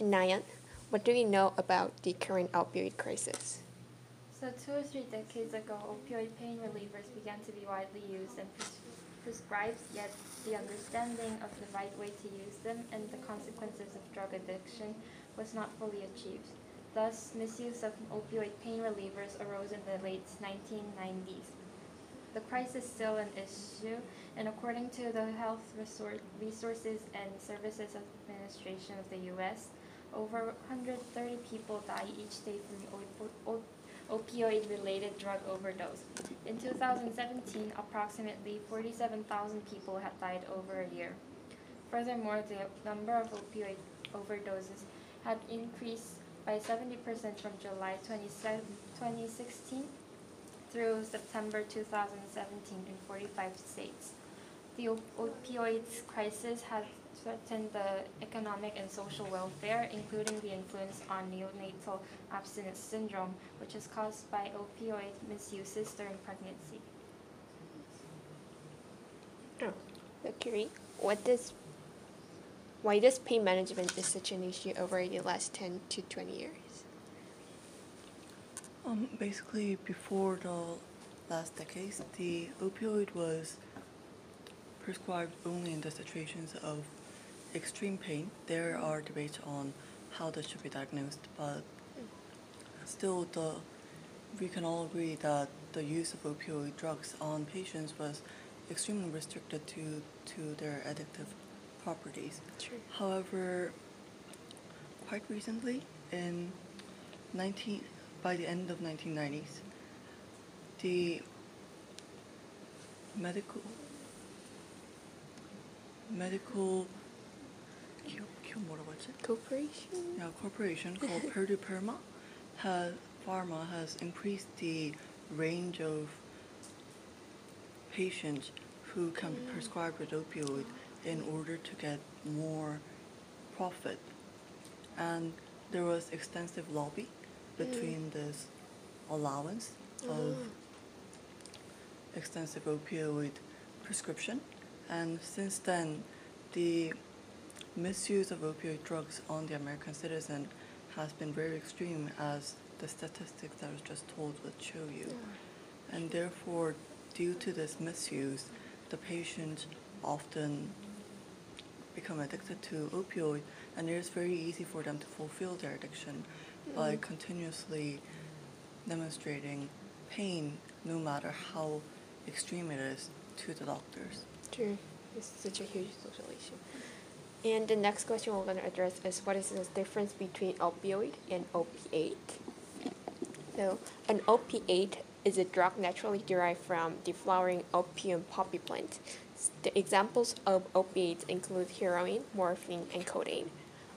Speaker 1: And Nayan, what do we know about the current opioid crisis?
Speaker 6: So, two or three decades ago, opioid pain relievers began to be widely used and pres- prescribed, yet the understanding of the right way to use them and the consequences of drug addiction was not fully achieved. Thus, misuse of opioid pain relievers arose in the late 1990s. The crisis is still an issue, and according to the Health Resources and Services Administration of the U.S., over 130 people die each day from op- opioid-related drug overdose. In 2017, approximately 47,000 people had died over a year. Furthermore, the number of opioid overdoses had increased by 70% from July 2016 through September 2017 in 45 states. The op- crisis has threatened the economic and social welfare, including the influence on neonatal abstinence syndrome, which is caused by opioid misuses during pregnancy.
Speaker 1: Oh, Mercury, what does why does pain management is such an issue over the last 10 to 20 years?
Speaker 2: Um, basically, before the last decades, the opioid was prescribed only in the situations of extreme pain. There are debates on how that should be diagnosed, but still, the we can all agree that the use of opioid drugs on patients was extremely restricted to, to their addictive properties.
Speaker 1: True.
Speaker 2: However, quite recently, in 19, by the end of 1990s, the medical medical 기업, 기업 뭐라고 했지?
Speaker 1: Cooperation?
Speaker 2: Yeah, corporation called Purdue Pharma has Pharma has increased the range of patients who can be prescribed with opioid in order to get more profit. And there was extensive lobby between this allowance of extensive opioid prescription. And since then, the misuse of opioid drugs on the American citizen has been very extreme, as the statistics that I was just told would show you. And therefore, due to this misuse, the patients often become addicted to opioid, and it is very easy for them to fulfill their addiction mm-hmm. by continuously demonstrating pain, no matter how extreme it is, to the doctors.
Speaker 1: True. It's such a huge social issue. And the next question we're going to address is what is the difference between opioid and opiate? So, an opiate is a drug naturally derived from the flowering opium poppy plant. The examples of opiates include heroin, morphine, and codeine.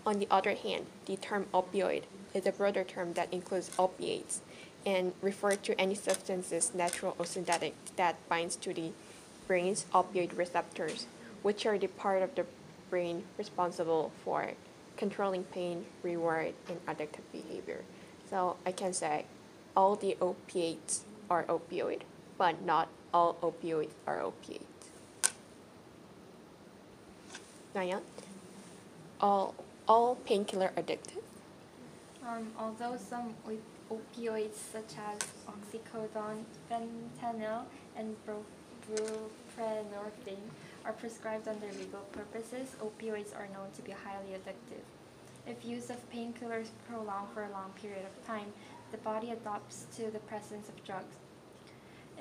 Speaker 1: On the other hand, the term opioid is a broader term that includes opiates and refers to any substances, natural or synthetic, that binds to the brain's opioid receptors, which are the part of the brain responsible for controlling pain, reward, and addictive behavior. So I can say all the opiates are opioid, but not all opioids are opiates. Nayan? All all painkiller addictive?
Speaker 6: Um, although some op- opioids such as oxycodone, fentanyl, and buprenorphine are prescribed under legal purposes, opioids are known to be highly addictive. If use of painkillers prolonged for a long period of time, the body adapts to the presence of drugs.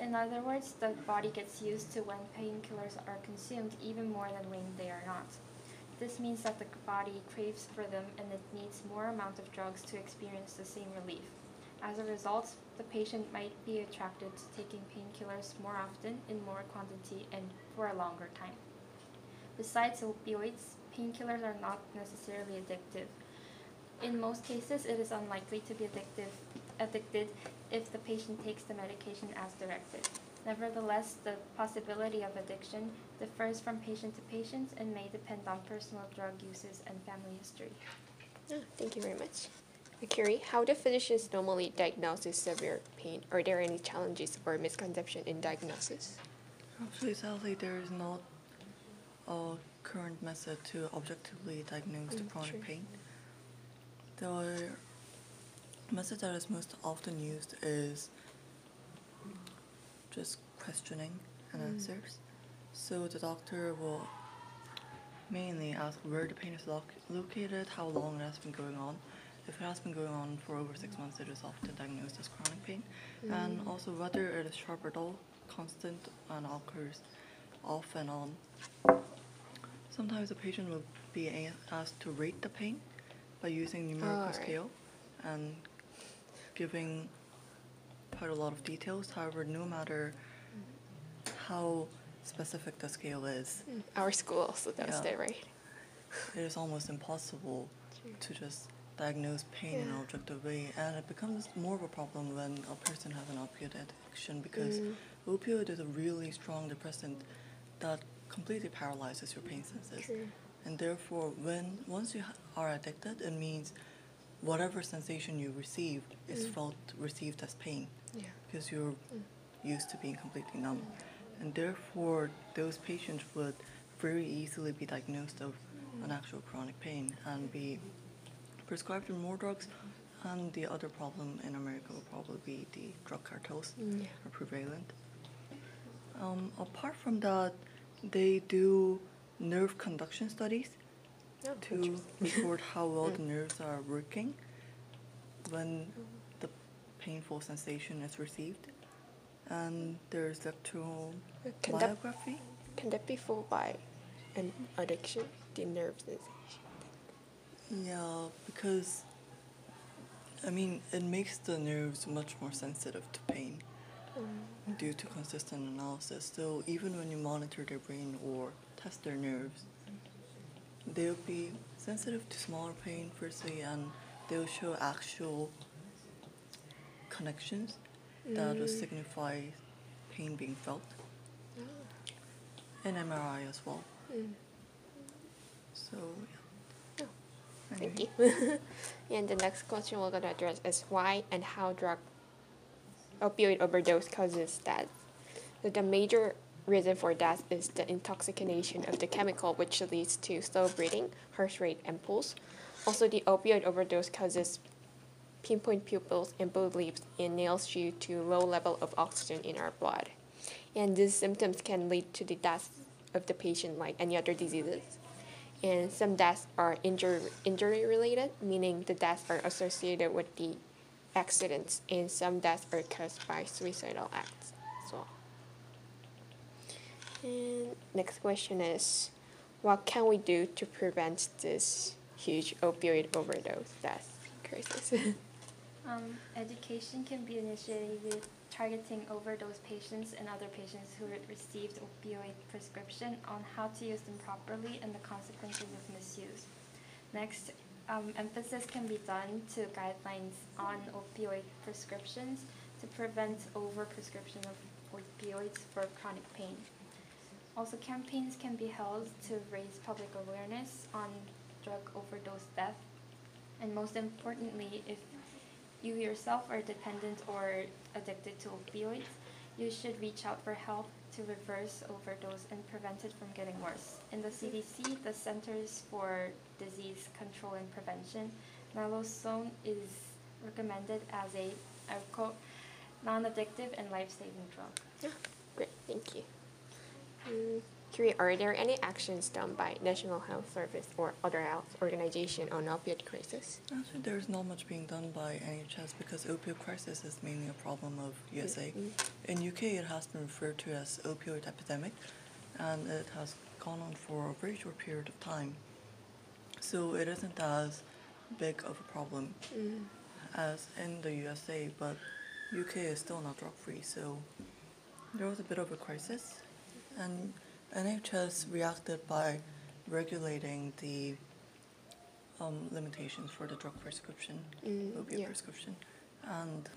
Speaker 6: In other words, the body gets used to when painkillers are consumed even more than when they are not. This means that the body craves for them and it needs more amount of drugs to experience the same relief. As a result, the patient might be attracted to taking painkillers more often, in more quantity, and for a longer time. Besides opioids, painkillers are not necessarily addictive. In most cases, it is unlikely to be addictive, addicted if the patient takes the medication as directed. Nevertheless, the possibility of addiction differs from patient to patient and may depend on personal drug uses and family history.
Speaker 1: Ah, thank you very much. Akiri, how do physicians normally diagnose severe pain? Are there any challenges or misconception in diagnosis?
Speaker 2: Actually, sadly, there is not a current method to objectively diagnose the
Speaker 1: Mm,
Speaker 2: chronic
Speaker 1: true.
Speaker 2: pain. The method that is most often used is just questioning and
Speaker 1: Mm.
Speaker 2: answers. So the doctor will mainly ask where the pain is loc- located, how long it has been going on. If it has been going on for over six months, it is often diagnosed as chronic pain. And
Speaker 1: Mm.
Speaker 2: also whether it is sharp or dull, constant, and occurs off and on. Sometimes the patient will be a- asked to rate the pain by using a
Speaker 1: numerical
Speaker 2: scale and giving quite a lot of details. However, no matter how specific the scale is,
Speaker 1: Mm, Our school also does
Speaker 2: Yeah.
Speaker 1: that, right?
Speaker 2: it is almost impossible to just diagnose pain in an
Speaker 1: Yeah.
Speaker 2: objective way and it becomes more of a problem when a person has an opioid addiction because
Speaker 1: Mm.
Speaker 2: opioid is a really strong depressant that completely paralyzes your pain senses
Speaker 1: True.
Speaker 2: and therefore when once you ha- are addicted it means whatever sensation you receive is
Speaker 1: Mm.
Speaker 2: felt received as pain
Speaker 1: Yeah.
Speaker 2: because you're
Speaker 1: Mm.
Speaker 2: used to being completely numb. And therefore, those patients would very easily be diagnosed of an actual chronic pain and be prescribed more drugs. And the other problem in America will probably be the drug cartels
Speaker 1: Mm, yeah.
Speaker 2: are prevalent. Um, apart from that, they do nerve conduction studies
Speaker 1: Oh,
Speaker 2: to <laughs> record how well the nerves are working when the painful sensation is received. and there's
Speaker 1: Can that,
Speaker 2: electromyography.
Speaker 1: can that be fooled by an addiction, the nerves sensation?
Speaker 2: Yeah, because I mean, it makes the nerves much more sensitive to pain due to consistent analysis. So even when you monitor their brain or test their nerves, they'll be sensitive to smaller pain firstly, and they'll show actual connections that will
Speaker 1: Mm.
Speaker 2: signify pain being felt. And MRI as well.
Speaker 1: Mm.
Speaker 2: So yeah.
Speaker 1: Thank you. <laughs> and the next question we're going to address is why and how drug opioid overdose causes death. So the major reason for death is the intoxication of the chemical, which leads to slow breathing, heart rate, and pulse. Also, the opioid overdose causes pinpoint pupils and blue lips and nails due to low level of oxygen in our blood. And these symptoms can lead to the death of the patient like any other diseases. And some deaths are injury, injury related, meaning the deaths are associated with the accidents, and some deaths are caused by suicidal acts as well. And next question is, what can we do to prevent this huge opioid overdose death crisis? <laughs>
Speaker 6: Um, education can be initiated targeting overdose patients and other patients who received opioid prescription on how to use them properly and the consequences of misuse. Next, um, emphasis can be done to guidelines on opioid prescriptions to prevent overprescription of opioids for chronic pain. Also, campaigns can be held to raise public awareness on drug overdose death. And most importantly, if you yourself are dependent or addicted to opioids, you should reach out for help to reverse overdose and prevent it from getting worse. In the CDC, the Centers for Disease Control and Prevention, naloxone is recommended as a, I quote, non-addictive and life-saving drug.
Speaker 1: Yeah, great, thank you. Mm, Kiri, are there any actions done by National Health Service or other health organization on opioid crisis?
Speaker 2: Actually, there's not much being done by NHS because opioid crisis is mainly a problem of USA.
Speaker 1: Mm.
Speaker 2: In UK, it has been referred to as opioid epidemic, and it has gone on for a very short period of time. So it isn't as big of a problem
Speaker 1: Mm.
Speaker 2: as in the USA, but UK is still not drug free. So there was a bit of a crisis, and NHS reacted by regulating the um, limitations for the drug prescription,
Speaker 1: Mm,
Speaker 2: opioid
Speaker 1: yeah.
Speaker 2: prescription, and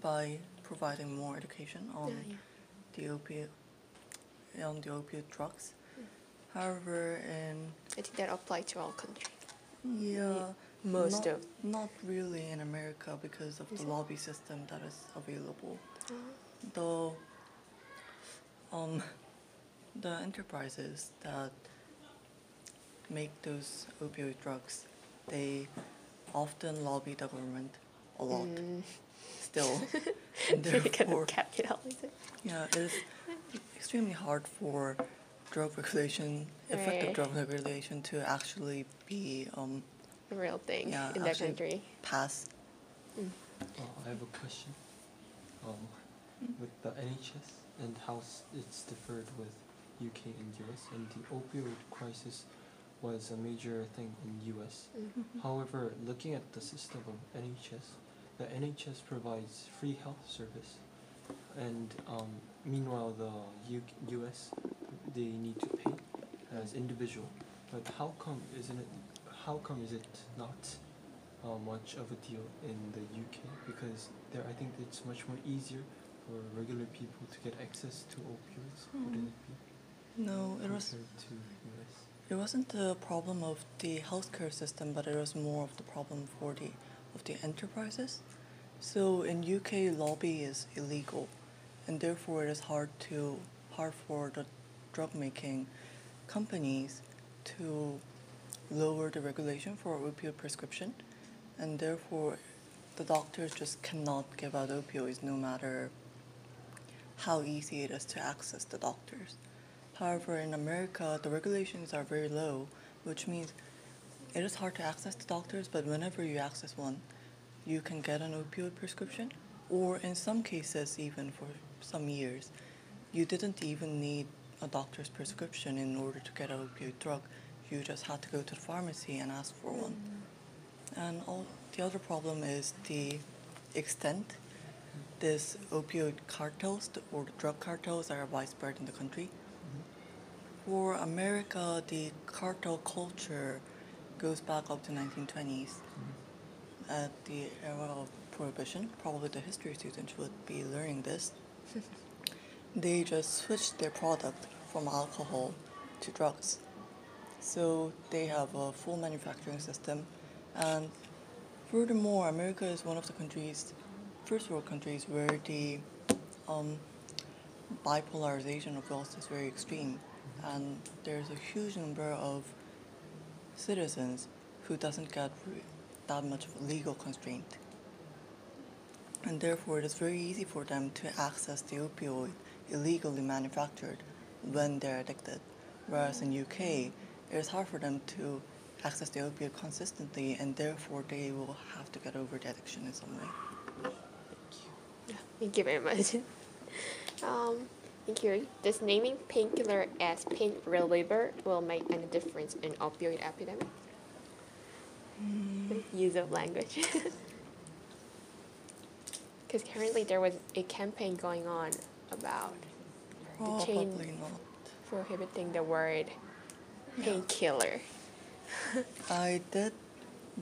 Speaker 2: by providing more education on
Speaker 1: Yeah, yeah.
Speaker 2: the opiate on the opiate drugs.
Speaker 1: Mm.
Speaker 2: However, in
Speaker 1: I think that applies to all countries.
Speaker 2: yeah,
Speaker 1: Most
Speaker 2: not,
Speaker 1: of.
Speaker 2: not really in America because of
Speaker 1: Is
Speaker 2: the
Speaker 1: it?
Speaker 2: lobby system that is available.
Speaker 1: Uh,
Speaker 2: Though, um, the enterprises that make those opioid drugs, they often lobby the government a lot.
Speaker 1: mm,
Speaker 2: Still, <laughs> and
Speaker 1: they kind
Speaker 2: therefore,
Speaker 1: of capitalize it.
Speaker 2: yeah, it is extremely hard for drug regulation, effective drug regulation, to actually be um,
Speaker 1: A real thing
Speaker 2: Yeah,
Speaker 1: in that
Speaker 2: actually-
Speaker 1: country.
Speaker 2: passed.
Speaker 1: Mm.
Speaker 3: Uh, I have a question. Um, with the NHS and how it's differed with UK and US, and the opioid crisis was a major thing in US.
Speaker 1: Mm.
Speaker 3: However, looking at the system of NHS, the NHS provides free health service, and um, meanwhile the U- US they need to pay as individual. But how come isn't it? How come is it not uh, much of a deal in the UK? Because there, I think it's much more easier for regular people to get access to opioids. Wouldn't it be
Speaker 2: No, it was. It wasn't the problem of the healthcare system, but it was more of the problem for the of the enterprises. So in UK, lobby is illegal, and therefore it is hard to hard for the drug making companies to lower the regulation for opioid prescription, and therefore the doctors just cannot give out opioids no matter how easy it is to access the doctors. However, in America, the regulations are very low, which means it is hard to access the doctors, but whenever you access one, you can get an opioid prescription, or in some cases, even for some years, you didn't even need a doctor's prescription in order to get an opioid drug. You just had to go to the pharmacy and ask for one. And all, the other problem is the extent this opioid cartels or drug cartels are widespread in the country. For America, the cartel culture goes back up to 1920s at the era of prohibition. Probably the history students would be learning this. <laughs> they just switched their product from alcohol to drugs. So they have a full manufacturing system, and furthermore, America is one of the countries, first world countries, where the um, bipolarization of wealth is very extreme, and there's a huge number of citizens who doesn't get that much of legal constraint. And therefore, it is very easy for them to access the opioid illegally manufactured when they're addicted. Whereas in UK, it is hard for them to access the opioid consistently, and therefore they will have to get over the addiction in some way. Thank you.
Speaker 1: Yeah, Thank you very much. <laughs> um, thank you. Does naming painkiller as pain reliever will make any difference in opioid epidemic? <laughs> Use of language. <laughs> Because currently there was a campaign going on about The chain-
Speaker 2: Probably not.
Speaker 1: prohibiting the word painkiller. <laughs>
Speaker 2: I did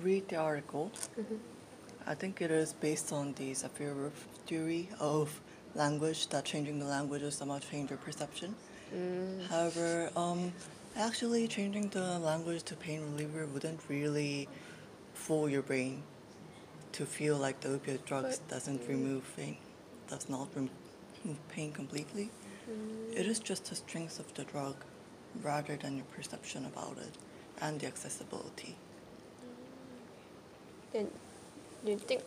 Speaker 2: read the article.
Speaker 1: Mm-hmm.
Speaker 2: I think it is based on the Sapir-Whorf theory of language that changing the language will somehow change your perception.
Speaker 1: Mm.
Speaker 2: However, um, actually changing the language to pain reliever wouldn't really fool your brain to feel like the opioid drugs
Speaker 1: But-
Speaker 2: doesn't remove pain, does not remove pain completely. It is just the strength of the drug rather than your perception about it and the accessibility.
Speaker 1: Then, do you think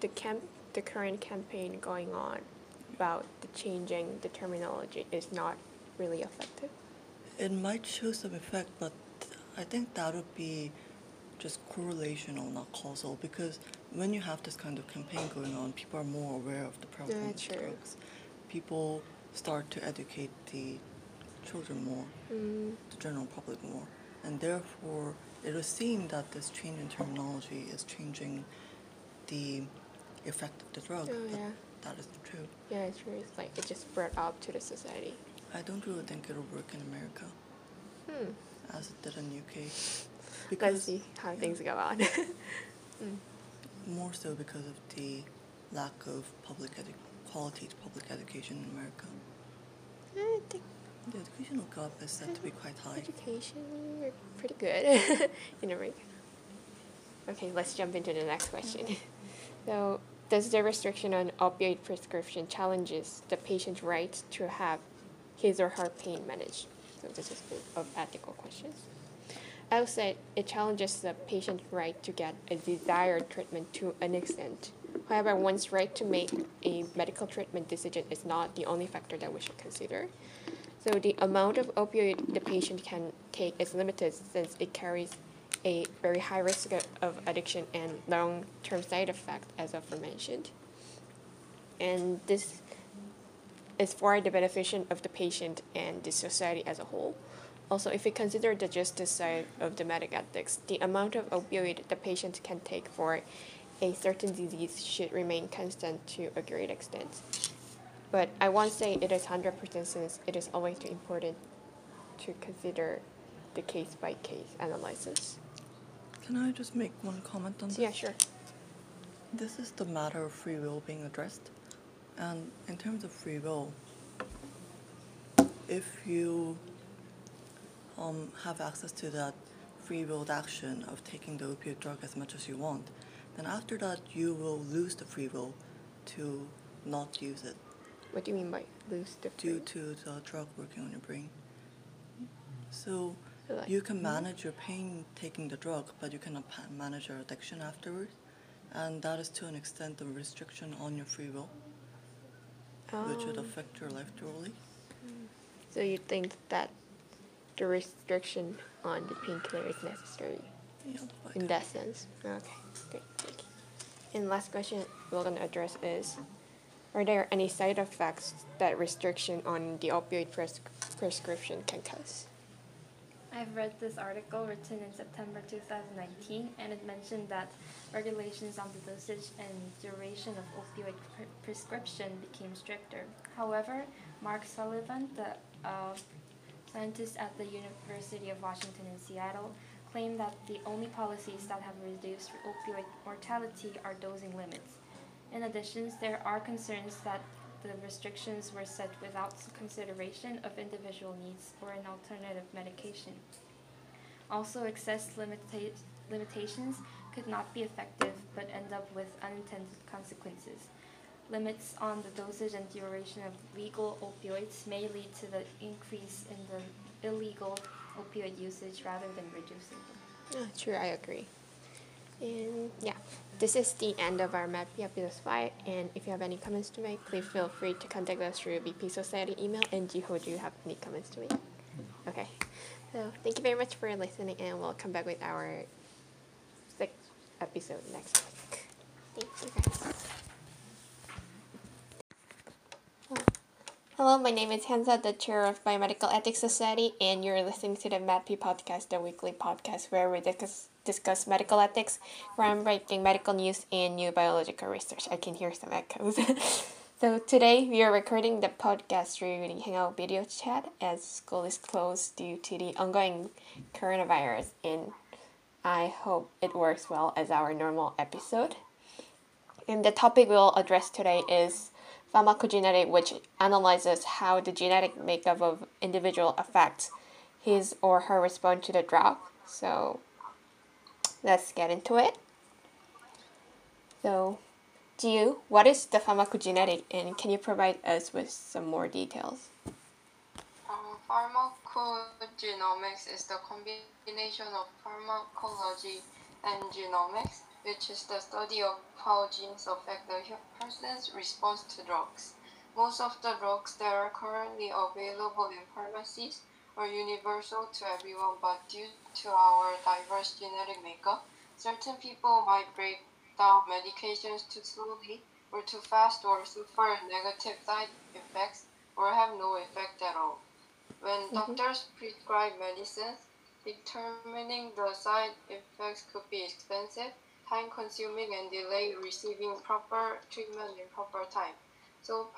Speaker 1: the camp, the current campaign going on about the changing the terminology is not really effective?
Speaker 2: It might show some effect, but I think that would be just correlational, not causal, because when you have this kind of campaign going on, people are more aware of the prevalence
Speaker 1: true.
Speaker 2: of drugs. People start to educate the children more,
Speaker 1: Mm,
Speaker 2: the general public more, and therefore it would seem that this change in terminology is changing the effect of the drug.
Speaker 1: Oh, yeah.
Speaker 2: that isn't true.
Speaker 1: yeah, it's true. It's like it just spread out to the society.
Speaker 2: I don't really think it'll work in America
Speaker 1: Hmm.
Speaker 2: as it did in UK.
Speaker 1: Let's see how
Speaker 2: yeah.
Speaker 1: things go on. <laughs> mm.
Speaker 2: More so because of the lack of public edu- quality to public education in America.
Speaker 1: I think
Speaker 2: The educational gap is said to be quite high.
Speaker 1: education we're pretty good <laughs> in America. Okay, let's jump into the next question. <laughs> so, does the restriction on opioid prescription challenges the patient's right to have his or her pain managed? So this is a- of ethical questions. I would say it challenges the patient's right to get a desired treatment to an extent. However, one's right to make a medical treatment decision is not the only factor that we should consider. So the amount of opioid the patient can take is limited since it carries a very high risk of- addiction and long-term side effect, as aforementioned. And this is for the benefit of the patient and the society as a whole. Also, if we consider the justice side of the medic ethics, the amount of opioid the patient can take for a certain disease should remain constant to a great extent. But I won't say it is 100% since it is always too important to consider the case by case analysis.
Speaker 2: Can I just make one comment on this?
Speaker 1: Yeah, sure.
Speaker 2: This is the matter of free will being addressed. And in terms of free will, if you um, have access to that free willed action of taking the opioid drug as much as you want, then after that you will lose the free will to not use it
Speaker 1: What do you mean by lose the free due
Speaker 2: to the drug working on your brain. So,
Speaker 1: like-
Speaker 2: you can
Speaker 1: Mhm.
Speaker 2: manage your pain taking the drug, but you cannot pa- manage your addiction afterwards. And that is to an extent a restriction on your free will, which would
Speaker 1: Oh.
Speaker 2: affect your life truly.
Speaker 1: So you think that the restriction on the painkiller is necessary
Speaker 2: Yeah, like
Speaker 1: in that sense? Okay, great, thank you. And last question we're gonna address is, Are there any side effects that restriction on the opioid pres- prescription can cause?
Speaker 6: I've read this article written in September 2019, and it mentioned that regulations on the dosage and duration of opioid pre- prescription became stricter. However, Mark Sullivan, the uh, scientist at the University of Washington in Seattle, claimed that the only policies that have reduced opioid mortality are dosing limits. In addition, there are concerns that the restrictions were set without consideration of individual needs or an alternative medication. Also, excess limita- limitations could not be effective but end up with unintended consequences. Limits on the dosage and duration of legal opioids may lead to the increase in the illegal opioid usage rather than reducing them.
Speaker 1: Oh, true, I agree. And yeah, this is the end of our MAPI episode 5. And if you have any comments to make, please feel free to contact us through BP Society email. And Jiho, do you have any comments to make? Okay. So thank you very much for listening, and we'll come back with our sixth episode next week. Thank you guys. Hello, my name is Hansa, the chair of Biomedical Ethics Society, and you're listening to the MAPI podcast, the weekly podcast where we discuss, discuss medical ethics, groundbreaking medical news, and new biological research. I can hear some echoes. <laughs> so today we are recording the podcast through the Hangout video chat as school is closed due to the ongoing coronavirus, and I hope it works well as our normal episode. And the topic we'll address today is pharmacogenetic, which analyzes how the genetic makeup of individual affects his or her response to the drug. So let's get into it. So, Jiho, what is the pharmacogenetic, and can you provide us with some more details?
Speaker 7: Um, pharmacogenomics is the combination of pharmacology and genomics which is the study of how genes affect the person's response to drugs. Most of the drugs that are currently available in pharmacies are universal to everyone, but due to our diverse genetic makeup, certain people might break down medications too slowly or too fast or suffer negative side effects or have no effect at all. When mm-hmm. doctors prescribe medicines, determining the side effects could be expensive time consuming and delay receiving proper treatment in proper time. So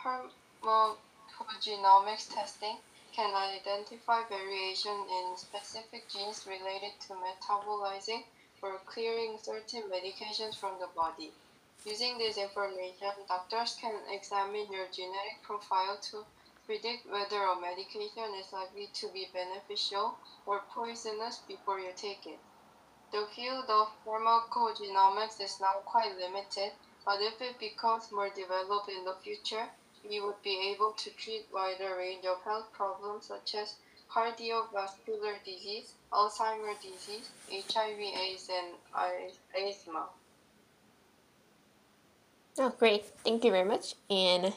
Speaker 7: pharmacogenomics testing can identify variation in specific genes related to metabolizing or clearing certain medications from the body. Using this information, doctors can examine your genetic profile to predict whether a medication is likely to be beneficial or poisonous before you take it. The field of pharmacogenomics is now quite limited, but if it becomes more developed in the future, we would be able to treat wider range of health problems such as cardiovascular disease, Alzheimer's disease, HIV, AIDS, and asthma.
Speaker 1: Oh, great. Thank you very much. And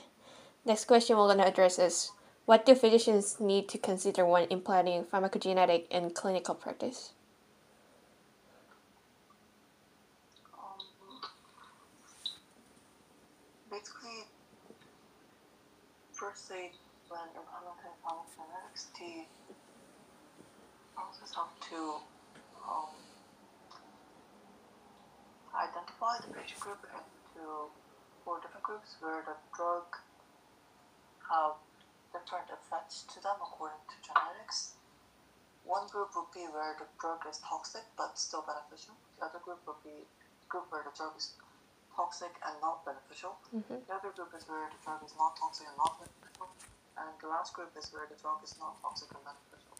Speaker 1: next question we're going to address is what do physicians need to consider when implementing pharmacogenetic in clinical practice?
Speaker 2: Firstly, when implementing pharmacogenetics, the also have to um, identify the patient group into four different groups where the drug have different effects to them according to genetics. One group would be where the drug is toxic but still beneficial. The other group would be the group where the drug is toxic and not beneficial. Mm-hmm. The other group is where the drug is not toxic and not beneficial. And the last group is where the drug is not toxic and beneficial.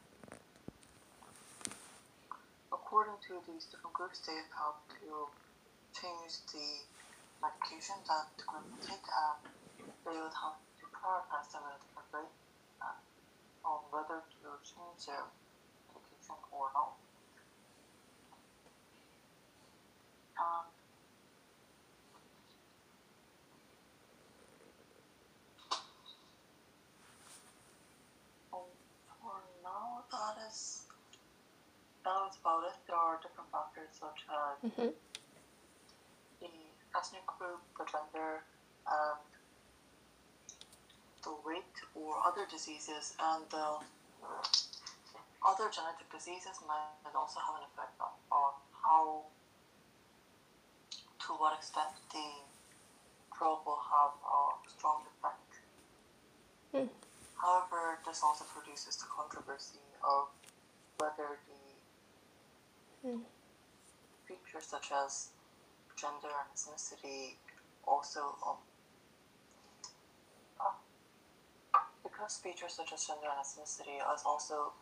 Speaker 2: According to these different groups, they have to change the medication that the group take and they would have to prioritize them in a different way uh, on whether to change their medication or not. Um, is about it. There are different factors such as mm-hmm. the ethnic group, the gender, the weight, or other diseases, and uh, other genetic diseases might also have an effect on, on how, to what extent the drug will have a strong effect.
Speaker 1: Hmm.
Speaker 2: However, this also produces the controversy of whether the
Speaker 1: Hmm.
Speaker 2: features such as gender and ethnicity also um, uh, because features such as gender and ethnicity are also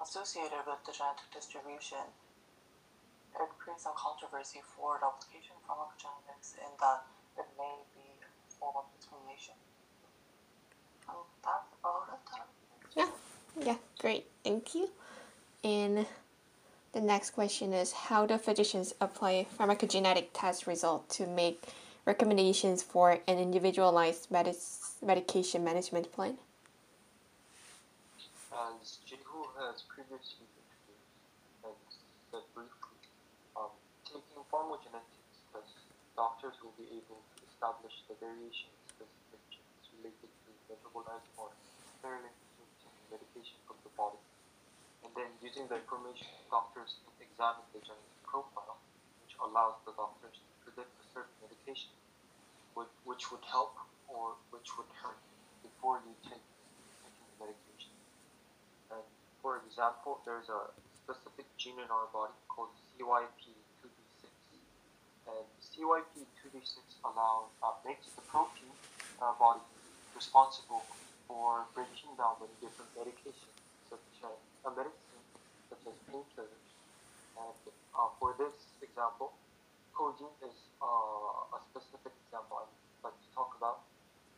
Speaker 2: associated with the genetic distribution, it creates some controversy for the application of pharmacogenetics in that it may be a form of discrimination. And that's about it.
Speaker 1: Yeah, yeah, great, thank you. And the next question is how do physicians apply pharmacogenetic test result to make recommendations for an individualized medis- medication management plan?
Speaker 8: As Jiho has previously introduced said briefly, um, taking pharmacogenetics tests, doctors will be able to establish the variation specific related to metabolizing or sterilizing medication from the body. And then using the information, doctors can examine the genetic profile, which allows the doctors to predict a certain medication, which, which would help or which would hurt before you take taking the medication. And for example, there's a specific gene in our body called CYP2D6, and CYP2D6 allows uh, makes the protein in our body responsible for breaking down many different medications, such as a medicine such as painkillers. And uh, for this example, codeine is uh, a specific example I'd like to talk about.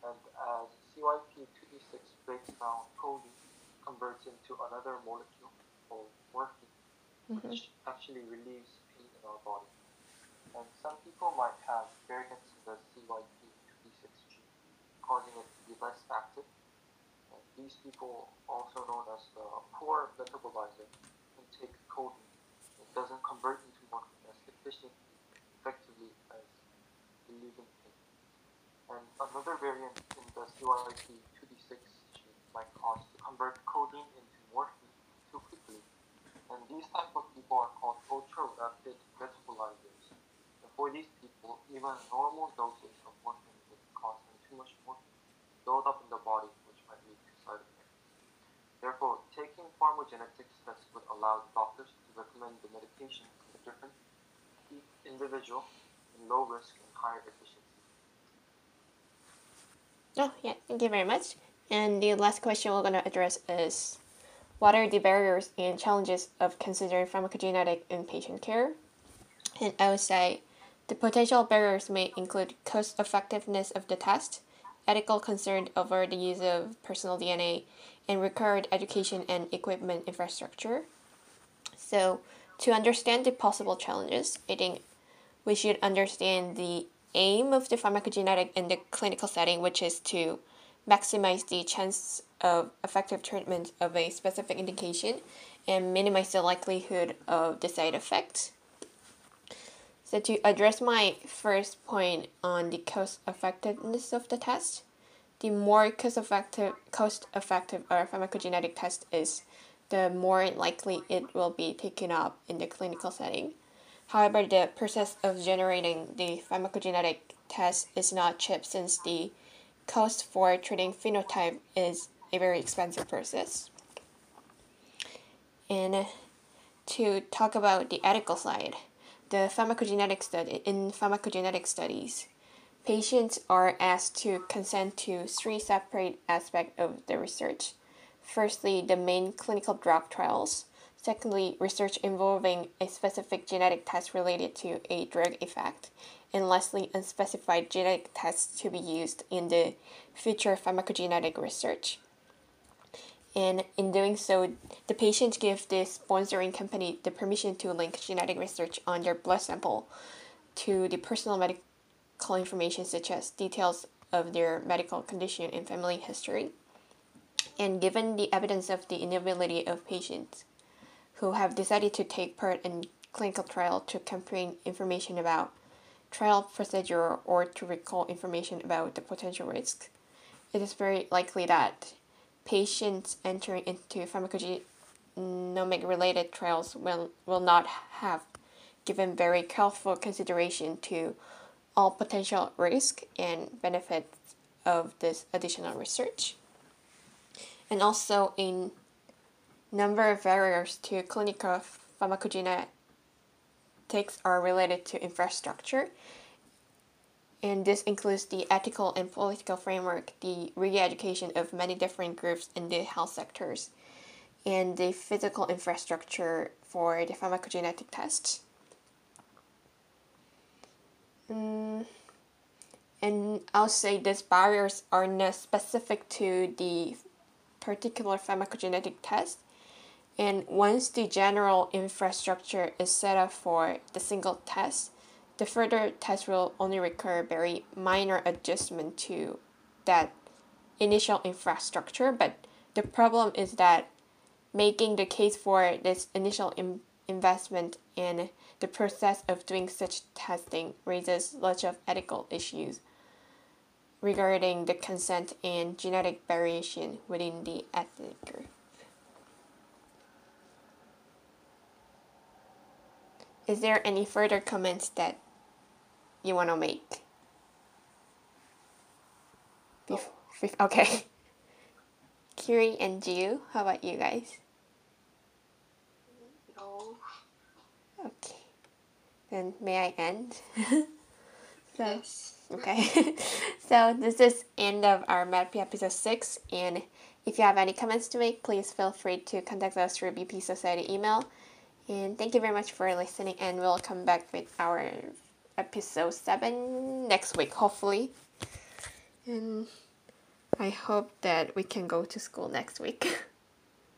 Speaker 8: And as CYP2D6 breaks down codeine, converts into another molecule called morphine,
Speaker 1: Mm-hmm.
Speaker 8: which actually relieves pain in our body. And some people might have variants in the CYP2D6 gene, causing it to be less active. These people, also known as the poor metabolizer, can take codeine. It doesn't convert into morphine as efficiently, effectively as relieving pain. And another variant in the CYP2D6 gene might cause to convert codeine into morphine too quickly. And these type of people are called ultra-rapid metabolizers. And for these people, even normal doses of morphine would cause them too much morphine build up in the body, which might lead to side effects. Therefore, taking pharmacogenetics tests would allow doctors to recommend the medication for the different individual in low risk and higher efficiency.
Speaker 1: Oh, yeah, thank you very much. And the last question we're going to address is what are the barriers and challenges of considering pharmacogenetic in patient care? And I would say the potential barriers may include cost effectiveness of the test, ethical concern over the use of personal DNA, and required education and equipment infrastructure. So, to understand the possible challenges, I think we should understand the aim of the pharmacogenetic in the clinical setting, which is to maximize the chance of effective treatment of a specific indication and minimize the likelihood of the side effects. So, to address my first point on the cost effectiveness of the test, the more cost effective cost effective our pharmacogenetic test is, the more likely it will be taken up in the clinical setting. However, the process of generating the pharmacogenetic test is not cheap since the cost for treating phenotype is a very expensive process. And to talk about the ethical side, the pharmacogenetic study in pharmacogenetic studies, patients are asked to consent to three separate aspects of the research. Firstly, the main clinical drug trials. Secondly, research involving a specific genetic test related to a drug effect. And lastly, unspecified genetic tests to be used in the future pharmacogenetic research. And in doing so, the patient gives the sponsoring company the permission to link genetic research on their blood sample to the personal medical information, such as details of their medical condition and family history. And given the evidence of the inability of patients who have decided to take part in clinical trial to obtain information about trial procedure or to recall information about the potential risks, it is very likely that patients entering into pharmacogenomic related trials will, will not have given very careful consideration to all potential risk and benefits of this additional research. And also in number of barriers to clinical pharmacogenetics are related to infrastructure. And this includes the ethical and political framework, the re-education of many different groups in the health sectors, and the physical infrastructure for the pharmacogenetic tests. Mm, and I'll say these barriers are not specific to the particular pharmacogenetic test. And once the general infrastructure is set up for the single test, the further test will only require very minor adjustment to that initial infrastructure. But the problem is that making the case for this initial Im- investment in the process of doing such testing raises lots of ethical issues regarding the consent and genetic variation within the ethnic group. Is there any further comments that you want to make? Bef- bef- okay. <laughs> Kiri and Jiho, how about you guys?
Speaker 7: No.
Speaker 1: Okay. Then may I end? <laughs> so,
Speaker 7: Yes.
Speaker 1: Okay. <laughs> so this is end of our MedP episode 6 and if you have any comments to make, please feel free to contact us through BP Society email. And thank you very much for listening and we'll come back with our episode 7 next week, hopefully. And I hope that we can go to school next week. <laughs>